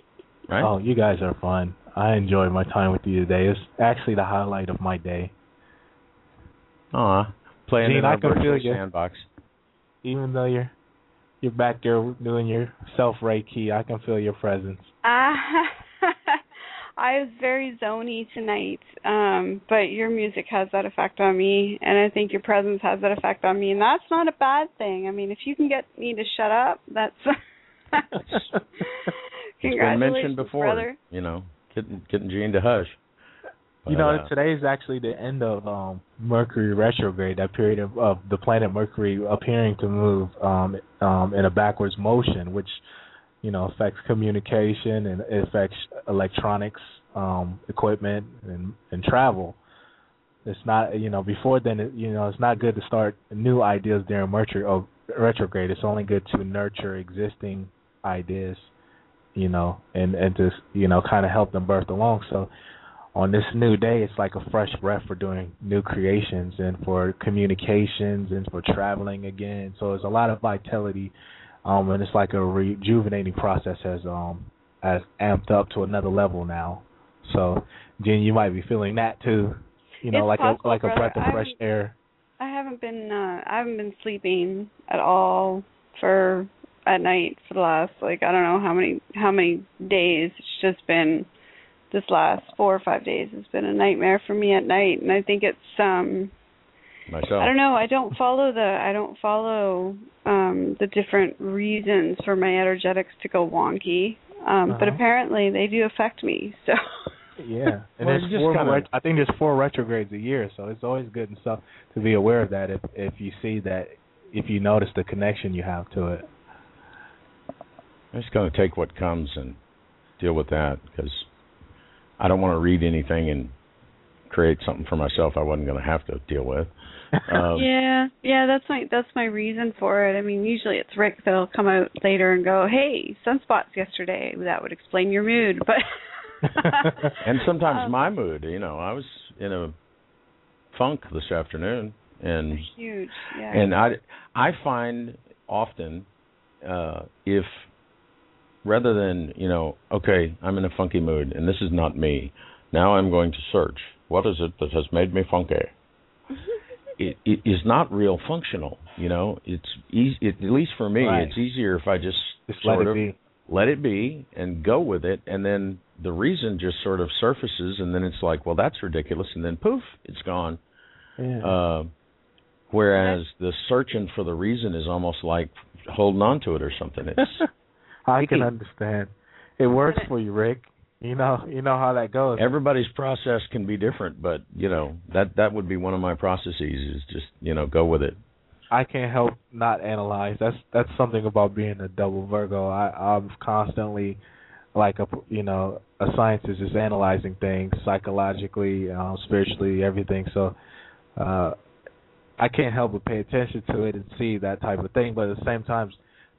Speaker 2: right?
Speaker 4: Oh, you guys are fun. I enjoyed my time with you today. It's actually the highlight of my day.
Speaker 2: Aw, playing
Speaker 4: Gene,
Speaker 2: in
Speaker 4: I
Speaker 2: our
Speaker 4: can feel
Speaker 2: virtual
Speaker 4: you.
Speaker 2: sandbox.
Speaker 4: Even though you're you're back there doing your self reiki, I can feel your presence.
Speaker 3: Uh, I was very zony tonight, um, but your music has that effect on me, and I think your presence has that effect on me, and that's not a bad thing. I mean, if you can get me to shut up, that's.
Speaker 2: It's been
Speaker 3: Congratulations,
Speaker 2: mentioned before,
Speaker 3: brother.
Speaker 2: you know, getting getting Gene to hush.
Speaker 4: you know,
Speaker 2: uh,
Speaker 4: today is actually the end of um Mercury retrograde, that period of, of the planet Mercury appearing to move um um in a backwards motion, which you know affects communication and it affects electronics, um, equipment and and travel. It's not you know before then it, you know it's not good to start new ideas during Mercury oh, retrograde. It's only good to nurture existing ideas, you know, and and to you know kind of help them birth along. So on this new day, it's like a fresh breath for doing new creations and for communications and for traveling again. So there's a lot of vitality, um, and it's like a rejuvenating process has um has amped up to another level now. So, Jen, you might be feeling that too. You know,
Speaker 3: It's
Speaker 4: like
Speaker 3: possible,
Speaker 4: a like a
Speaker 3: brother.
Speaker 4: breath of fresh air.
Speaker 3: I haven't been uh I haven't been sleeping at all for at night for the last like I don't know how many how many days. It's just been this last four or five days has been a nightmare for me at night and I think it's um
Speaker 2: myself.
Speaker 3: I don't know, I don't follow the I don't follow um the different reasons for my energetics to go wonky. Um but
Speaker 4: Uh-huh.
Speaker 3: apparently they do affect me. So
Speaker 4: Yeah, and
Speaker 2: Well,
Speaker 4: there's four.
Speaker 2: kinda-
Speaker 4: ret- I think there's four retrogrades a year, so it's always good and stuff to be aware of that. If if you see that, if you notice the connection you have to it.
Speaker 2: I'm just going to take what comes and deal with that because I don't want to read anything and create something for myself I wasn't going to have to deal with. Um,
Speaker 3: yeah, yeah, that's my that's my reason for it. I mean, usually it's Rick that'll come out later and go, "Hey, sunspots yesterday." That would explain your mood, but
Speaker 2: and sometimes
Speaker 3: Um,
Speaker 2: my mood. You know, I was in a funk this afternoon, and
Speaker 3: huge. Yeah.
Speaker 2: and I I find often uh, if rather than you know okay I'm in a funky mood and this is not me now I'm going to search what is it that has made me funky it, it is not real functional you know it's easy it, at least for me
Speaker 4: Right.
Speaker 2: it's easier if I just
Speaker 4: Just
Speaker 2: sort
Speaker 4: let it
Speaker 2: of
Speaker 4: be.
Speaker 2: let it be and go with it and then the reason just sort of surfaces and then it's like well that's ridiculous and then poof it's gone
Speaker 4: Yeah.
Speaker 2: uh, whereas the searching for the reason is almost like holding on to it or something. It's
Speaker 4: I can understand. It works for you, Rick. You know, you know how that goes.
Speaker 2: everybody's process can be different, but you know that that would be one of my processes is just you know go with it.
Speaker 4: I can't help not analyze. That's that's something about being a double Virgo. I I'm constantly like a you know a scientist is analyzing things psychologically, um, spiritually, everything. So uh I can't help but pay attention to it and see that type of thing. But at the same time,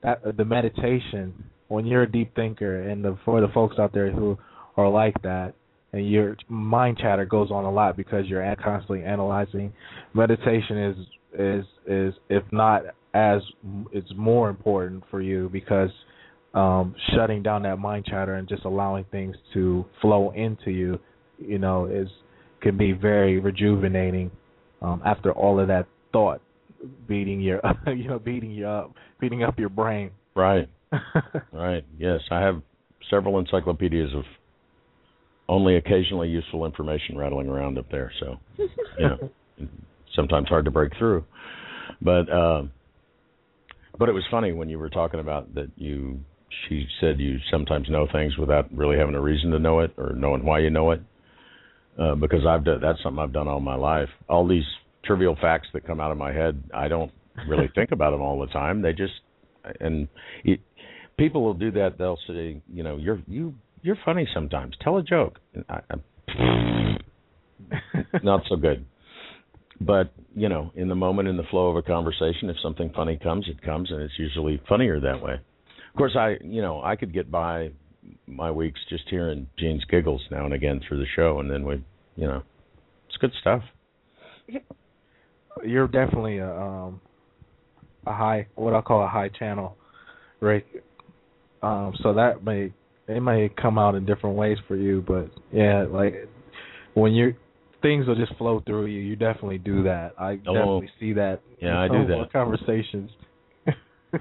Speaker 4: that the meditation when you're a deep thinker and the, for the folks out there who are like that and your mind chatter goes on a lot because you're constantly analyzing meditation is is is if not as it's more important for you because um shutting down that mind chatter and just allowing things to flow into you you know is can be very rejuvenating um after all of that thought beating your you know beating you up beating up your brain.
Speaker 2: Right, right. Yes, I have several encyclopedias of only occasionally useful information rattling around up there. So you know, sometimes hard to break through. But uh, but it was funny when you were talking about that you. She said you sometimes know things without really having a reason to know it or knowing why you know it. Uh, because I've done that's something I've done all my life. All these trivial facts that come out of my head, I don't really think about them all the time. They just and it, people will do that. They'll say, you know, you're you you're funny sometimes. Tell a joke. I, not so good. But you know, in the moment, in the flow of a conversation, if something funny comes, it comes, and it's usually funnier that way. Of course, I you know I could get by my weeks just hearing Gene's giggles now and again through the show, and then we, you know, it's good stuff.
Speaker 4: you're definitely a um a high what I call a high channel, Rick. Um, so that may it may come out in different ways for you, but yeah, like when you're things will just flow through you. You definitely do that. I
Speaker 2: Oh,
Speaker 4: definitely see that.
Speaker 2: yeah,
Speaker 4: in
Speaker 2: I do that.
Speaker 4: Conversations.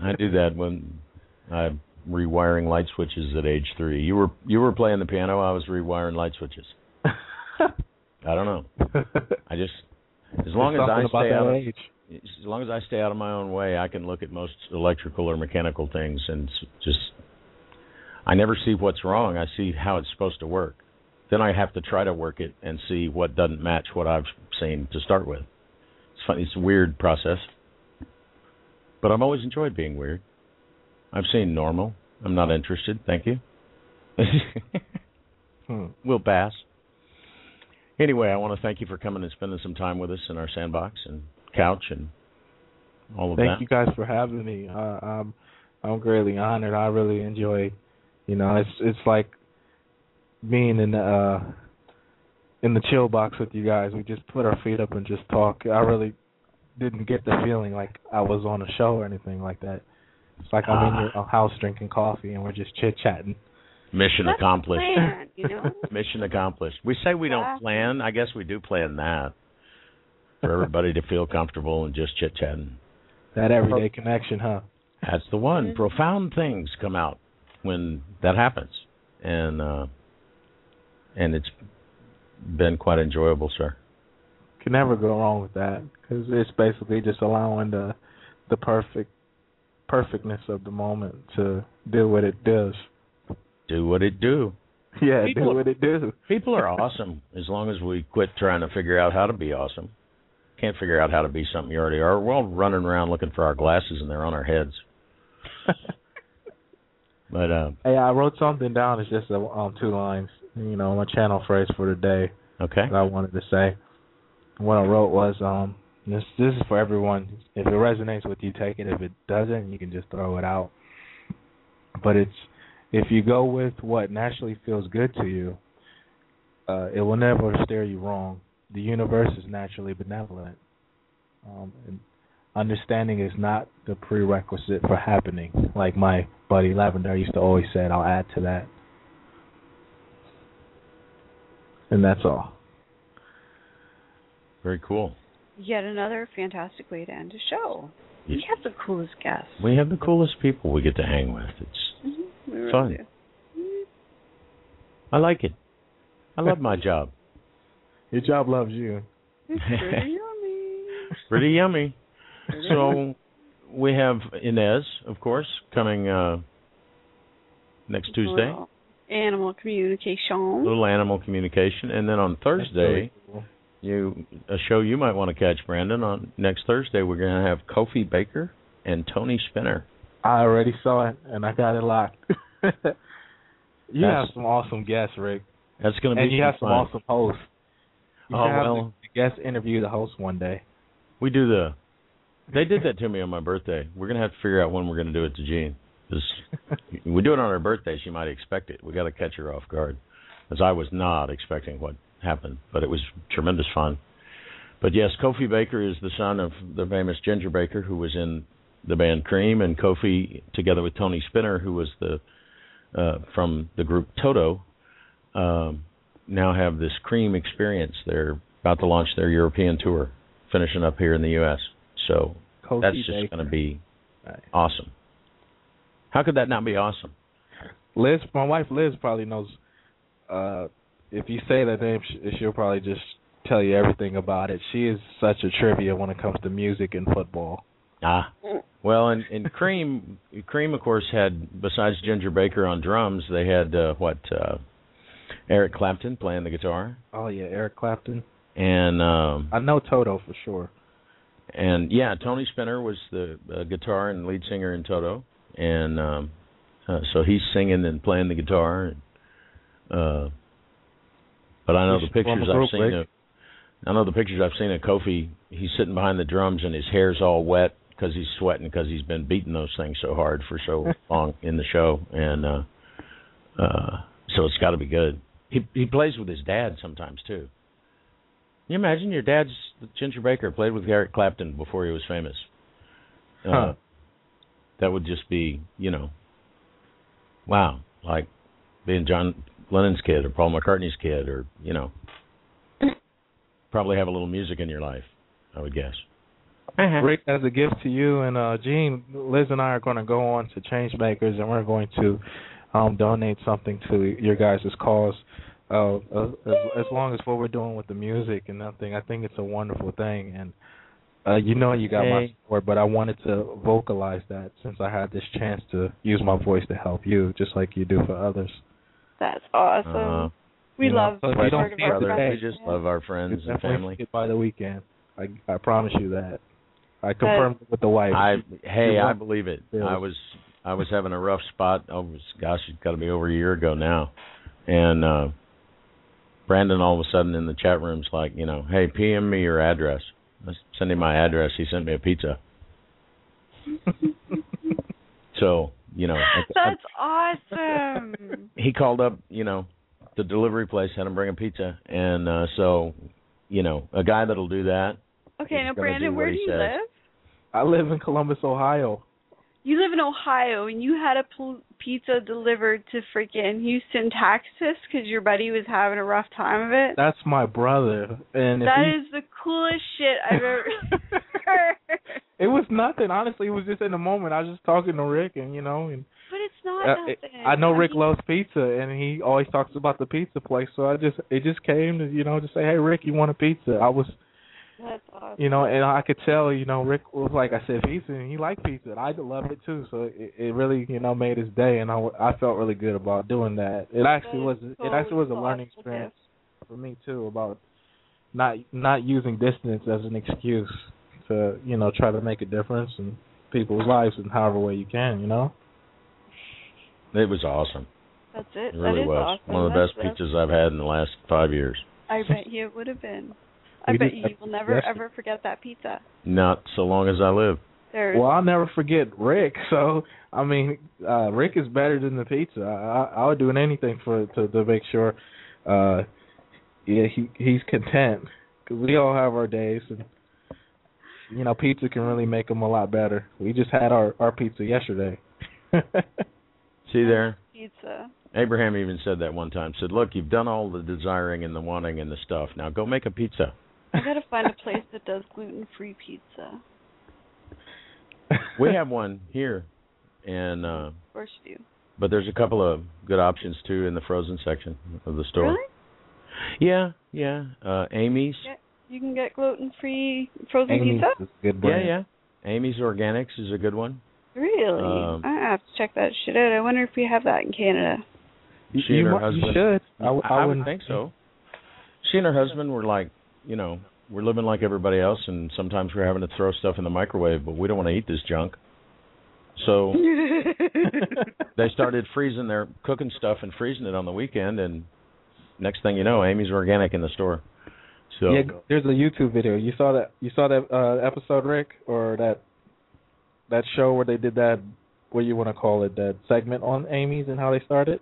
Speaker 2: I do that when I'm rewiring light switches at age three. You were you were playing the piano. I was rewiring light switches. I don't know. I just as long as I stay out of
Speaker 4: age.
Speaker 2: as long as I stay out of my own way, I can look at most electrical or mechanical things and just I never see what's wrong. I see how it's supposed to work. Then I have to try to work it and see what doesn't match what I've seen to start with. It's fun. It's a weird process, but I've always enjoyed being weird. I've seen normal. I'm not interested. Thank you.
Speaker 4: Hmm.
Speaker 2: We'll pass. Anyway, I want to thank you for coming and spending some time with us in our sandbox and couch and all of
Speaker 4: Thank
Speaker 2: that.
Speaker 4: Thank you guys for having me. Uh, I'm I'm greatly honored. I really enjoy. You know, it's it's like being in the uh, in the chill box with you guys. We just put our feet up and just talk. I really didn't get the feeling like I was on a show or anything like that. It's like I'm in
Speaker 2: Ah.
Speaker 4: your house drinking coffee and we're just chit chatting.
Speaker 2: Mission
Speaker 3: That's
Speaker 2: accomplished.
Speaker 3: Plan, you know.
Speaker 2: Mission accomplished. We say we don't plan. I guess we do plan that for everybody to feel comfortable and just chit chatting.
Speaker 4: That everyday connection, huh?
Speaker 2: That's the one.
Speaker 3: Mhm.
Speaker 2: Profound things come out when that happens, and uh, and it's been quite enjoyable, sir.
Speaker 4: Can never go wrong with that because it's basically just allowing the the perfect perfectness of the moment to do what it does.
Speaker 2: Do what it do.
Speaker 4: Yeah,
Speaker 2: People
Speaker 4: do what it do.
Speaker 2: People are awesome as long as we quit trying to figure out how to be awesome. Can't figure out how to be something you already are. We're all running around looking for our glasses and they're on our heads. But uh
Speaker 4: Hey, I wrote something down. It's just um two lines. You know, my channel phrase for the day.
Speaker 2: Okay.
Speaker 4: that I wanted to say. What I wrote was um this this is for everyone. If it resonates with you, take it. If it doesn't, you can just throw it out. But it's if you go with what naturally feels good to you, uh, it will never steer you wrong. The universe is naturally benevolent. Um, and understanding is not the prerequisite for happening. Like my buddy Lavender used to always say, I'll add to that. And that's all.
Speaker 2: Very cool.
Speaker 3: Yet another fantastic way to end a show.
Speaker 2: Yeah.
Speaker 3: We have the coolest guests.
Speaker 2: We have the coolest people we get to hang with. It's
Speaker 3: Mhm, really
Speaker 2: Fun.
Speaker 3: do.
Speaker 2: I like it. I love my job.
Speaker 4: Your job loves you.
Speaker 3: It's pretty yummy.
Speaker 2: Pretty yummy. So we have Inez, of course, coming uh next Tuesday.
Speaker 3: Little Animal communication.
Speaker 2: Little animal communication, and then on Thursday, you a show you might want to catch, Brandon. On next Thursday, we're going to have Kofi Baker and Tony Spinner.
Speaker 4: I already saw it and I got it locked. you have some awesome guests, Rick.
Speaker 2: That's going to be
Speaker 4: And you have some
Speaker 2: fun.
Speaker 4: awesome hosts. You
Speaker 2: Oh,
Speaker 4: have
Speaker 2: well.
Speaker 4: the guest interview the host one day.
Speaker 2: We do the. They did that to me on my birthday. We're gonna have to figure out when we're gonna do it to Jean. we do it on her birthday. She might expect it. We got to catch her off guard, as I was not expecting what happened. But it was tremendous fun. But yes, Kofi Baker is the son of the famous Ginger Baker, who was in the band Cream, and Kofi, together with Tony Spinner, who was the uh, from the group Toto, um, now have this Cream experience. They're about to launch their European tour, finishing up here in the U.S. So
Speaker 4: Kofi
Speaker 2: that's just going to be
Speaker 4: Right.
Speaker 2: awesome. How could that not be awesome?
Speaker 4: Liz, my wife Liz probably knows. Uh, if you say that name, she'll probably just tell you everything about it. She is such a trivia when it comes to music and football.
Speaker 2: Ah, well, and, and Cream, Cream, of course, had besides Ginger Baker on drums, they had uh, what uh, Eric Clapton playing the guitar,
Speaker 4: Oh yeah, Eric Clapton.
Speaker 2: and um,
Speaker 4: I know Toto for sure.
Speaker 2: And yeah, Tony Spinner was the uh, guitar and lead singer in Toto, and um, uh, so he's singing and playing the guitar. And, uh, but I know the pictures I've seen. Of, I know the pictures I've seen of Kofi. He's sitting behind the drums and his hair's all wet because he's sweating because he's been beating those things so hard for so long in the show, and uh, uh, so it's got to be good. He he plays with his dad sometimes too. Can you imagine your dad's Ginger Baker played with Eric Clapton before he was famous. Uh, That would just be, you know, wow, like being John Lennon's kid or Paul McCartney's kid, or you know, probably have a little music in your life. I would guess.
Speaker 4: Rick, as a gift to you and uh Jean, Liz and I are going to go on to Changemakers, and we're going to um donate something to your guys' cause. Uh, uh, as, as long as what we're doing with the music and nothing, I think it's a wonderful thing. And uh you know you got my support, but I wanted to vocalize that since I had this chance to use my voice to help you, just like you do for others.
Speaker 3: That's awesome.
Speaker 2: Uh,
Speaker 3: we
Speaker 4: you know,
Speaker 3: love
Speaker 4: so if don't see
Speaker 3: our
Speaker 4: it
Speaker 2: brother, we just love our friends and family.
Speaker 4: get by the weekend. I I promise you that. I confirmed it with the wife.
Speaker 2: I hey,
Speaker 4: You
Speaker 2: I believe it.
Speaker 4: Bills.
Speaker 2: I was I was having a rough spot. Oh gosh, it's got to be over a year ago now, and uh Brandon all of a sudden in the chat room's like, you know, hey, PM me your address. I sent him my address. He sent me a pizza. So you know, I-
Speaker 3: That's awesome.
Speaker 2: he called up, you know, the delivery place, had him bring a pizza, and uh so, you know, a guy that'll do that.
Speaker 3: Okay, now Brandon,
Speaker 2: do
Speaker 3: where do you
Speaker 2: says.
Speaker 3: live?
Speaker 4: I live in Columbus, Ohio.
Speaker 3: You live in Ohio, and you had a pl- pizza delivered to freaking Houston, Texas, because your buddy was having a rough time of it.
Speaker 4: That's my brother, and
Speaker 3: That
Speaker 4: he-
Speaker 3: is the coolest shit I've ever heard.
Speaker 4: it was nothing. Honestly, it was just in the moment. I was just talking to Rick, and you know, and
Speaker 3: But it's not
Speaker 4: uh,
Speaker 3: nothing.
Speaker 4: I know Rick loves pizza, and he always talks about the pizza place. So I just it just came to you know just say, hey Rick, you want a pizza? I was
Speaker 3: That's awesome.
Speaker 4: you know, and I could tell you know Rick was like I said pizza, and he liked pizza, and I love it too. So it, it really you know made his day, and I I felt really good about doing that. It actually was
Speaker 3: That is
Speaker 4: it actually was a learning
Speaker 3: awesome
Speaker 4: experience
Speaker 3: gift.
Speaker 4: for me too about not not using distance as an excuse to you know try to make a difference in people's lives in however way you can you know
Speaker 2: It was awesome.
Speaker 3: That's it.
Speaker 2: It really
Speaker 3: is
Speaker 2: was.
Speaker 3: awesome.
Speaker 2: One of the
Speaker 3: That's-
Speaker 2: best pizzas I've had in the last five years.
Speaker 3: I bet you it would have been. I
Speaker 4: We
Speaker 3: bet
Speaker 4: did-
Speaker 3: you you will never
Speaker 4: yes.
Speaker 3: ever forget that pizza.
Speaker 2: Not so long as I live.
Speaker 3: There's
Speaker 4: Well, I'll never forget Rick. So I mean, uh Rick is better than the pizza. I, I, I would do anything for to to make sure, uh, yeah, he he's content because we all have our days, and you know, pizza can really make them a lot better. We just had our our pizza yesterday.
Speaker 2: See there?
Speaker 3: pizza.
Speaker 2: Abraham even said that one time. Said, "Look, you've done all the desiring and the wanting and the stuff. Now go make a pizza."
Speaker 3: I gotta find a place that does gluten free pizza.
Speaker 2: We have one here, and uh
Speaker 3: Of course you do.
Speaker 2: but there's a couple of good options too in the frozen section of the store.
Speaker 3: Really?
Speaker 2: Yeah, yeah. Uh Amy's.
Speaker 3: Yeah. You can get gluten free frozen
Speaker 4: Amy's
Speaker 3: pizza?
Speaker 4: is a good
Speaker 2: Yeah,
Speaker 4: brand.
Speaker 2: yeah. Amy's Organics is a good one.
Speaker 3: Really?
Speaker 2: Um,
Speaker 3: I have to check that shit out. I wonder if we have that in Canada.
Speaker 4: You,
Speaker 2: She and her husband.
Speaker 4: You should. I
Speaker 2: would
Speaker 4: wouldn't
Speaker 2: think so. She and her husband were like, you know, we're living like everybody else, and sometimes we're having to throw stuff in the microwave, but we don't want to eat this junk. So they started freezing their cooking stuff and freezing it on the weekend, and next thing you know, Amy's Organic in the store. So
Speaker 4: Yeah, there's a YouTube video. You saw that? You saw that uh, episode, Rick, or that that show where they did that? What you want to call it? That segment on Amy's and how they started?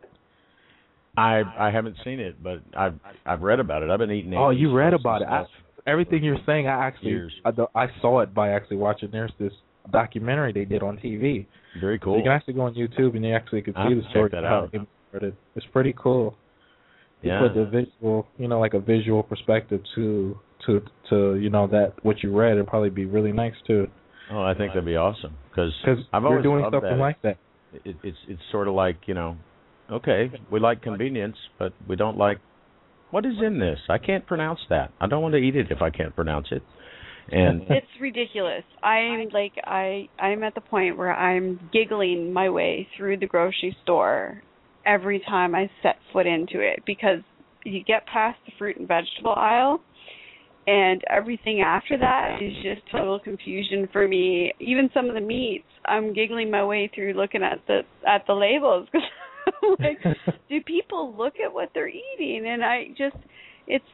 Speaker 2: I I haven't seen it, but I've I've read about it. I've been eating.
Speaker 4: It.
Speaker 2: Oh,
Speaker 4: you read about it. I, everything you're saying, I actually. I, I saw it by actually watching. There's this documentary they did on TV.
Speaker 2: Very
Speaker 4: So
Speaker 2: cool.
Speaker 4: you can actually go on YouTube and you actually can see the story
Speaker 2: check that out.
Speaker 4: It's pretty cool. They
Speaker 2: Yeah.
Speaker 4: put the visual, you know, like a visual perspective to to to you know that what you read. It'd probably be really nice too.
Speaker 2: Oh, I think that'd be awesome because I've
Speaker 4: you're
Speaker 2: always
Speaker 4: doing something
Speaker 2: that.
Speaker 4: like that.
Speaker 2: it, it's it's sort of like you know, okay, we like convenience, but we don't like what is in this. I can't pronounce that. I don't want to eat it if I can't pronounce it. And
Speaker 3: It's ridiculous. I'm like I I'm at the point where I'm giggling my way through the grocery store every time I set foot into it because you get past the fruit and vegetable aisle and everything after that is just total confusion for me. Even some of the meats, I'm giggling my way through looking at the at the labels because like do people look at what they're eating? And i just it's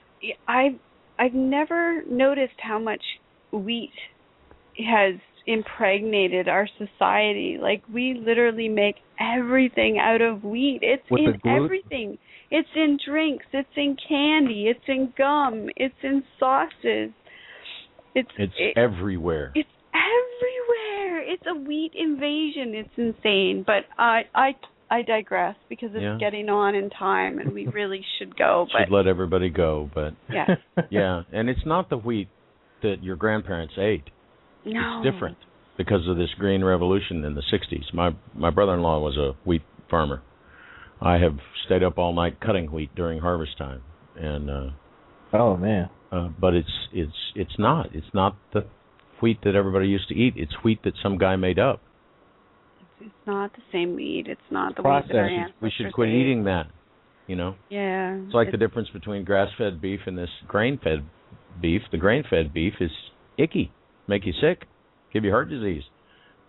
Speaker 3: i i've never noticed how much wheat has impregnated our society. Like we literally make everything out of wheat. It's
Speaker 4: With
Speaker 3: in everything. It's in drinks. It's in candy. It's in gum. It's in sauces. It's
Speaker 2: it's
Speaker 3: it-
Speaker 2: everywhere.
Speaker 3: it's everywhere. It's a wheat invasion. It's insane. But I I I digress because it's
Speaker 2: Yeah.
Speaker 3: getting on in time and we really should go. But
Speaker 2: Should let everybody go, but
Speaker 3: yeah.
Speaker 2: yeah, and it's not the wheat that your grandparents ate.
Speaker 3: no.
Speaker 2: It's different because of this green revolution in the 60s. My my brother-in-law was a wheat farmer. I have stayed up all night cutting wheat during harvest time, and uh,
Speaker 4: oh man.
Speaker 2: uh, but it's it's it's not it's not the wheat that everybody used to eat. It's wheat that some guy made up.
Speaker 3: It's not the same meat. It's not the wheat that our ancestors
Speaker 2: We should quit
Speaker 3: ate.
Speaker 2: eating that. You know,
Speaker 3: Yeah.
Speaker 2: it's like the difference between grass-fed beef and this grain-fed beef. The grain-fed beef is icky, make you sick, give you heart disease.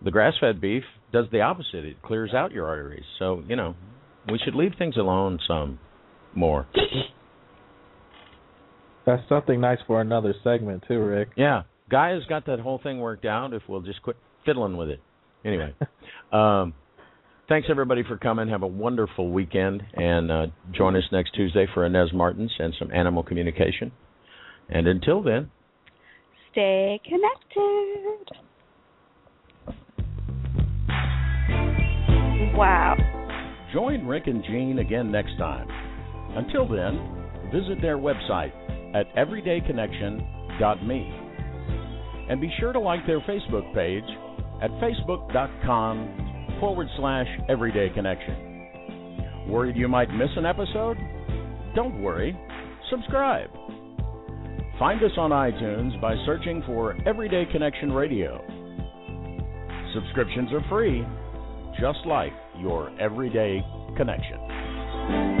Speaker 2: The grass-fed beef does the opposite. It clears out your arteries. So you know, we should leave things alone some more.
Speaker 4: That's something nice for another segment too, Rick.
Speaker 2: Yeah, Guy has got that whole thing worked out. If we'll just quit fiddling with it. Anyway, um, thanks everybody for coming. Have a wonderful weekend, and uh, join us next Tuesday for Inez Martins and some animal communication. And until then,
Speaker 3: Stay connected. Wow.
Speaker 2: join Rick and Jean again next time. Until then, visit their website at everydayconnection.me. And be sure to like their Facebook page at facebook.com forward slash everyday connection. Worried you might miss an episode? Don't worry, subscribe. Find us on iTunes by searching for Everyday Connection Radio. Subscriptions are free, just like your everyday connection.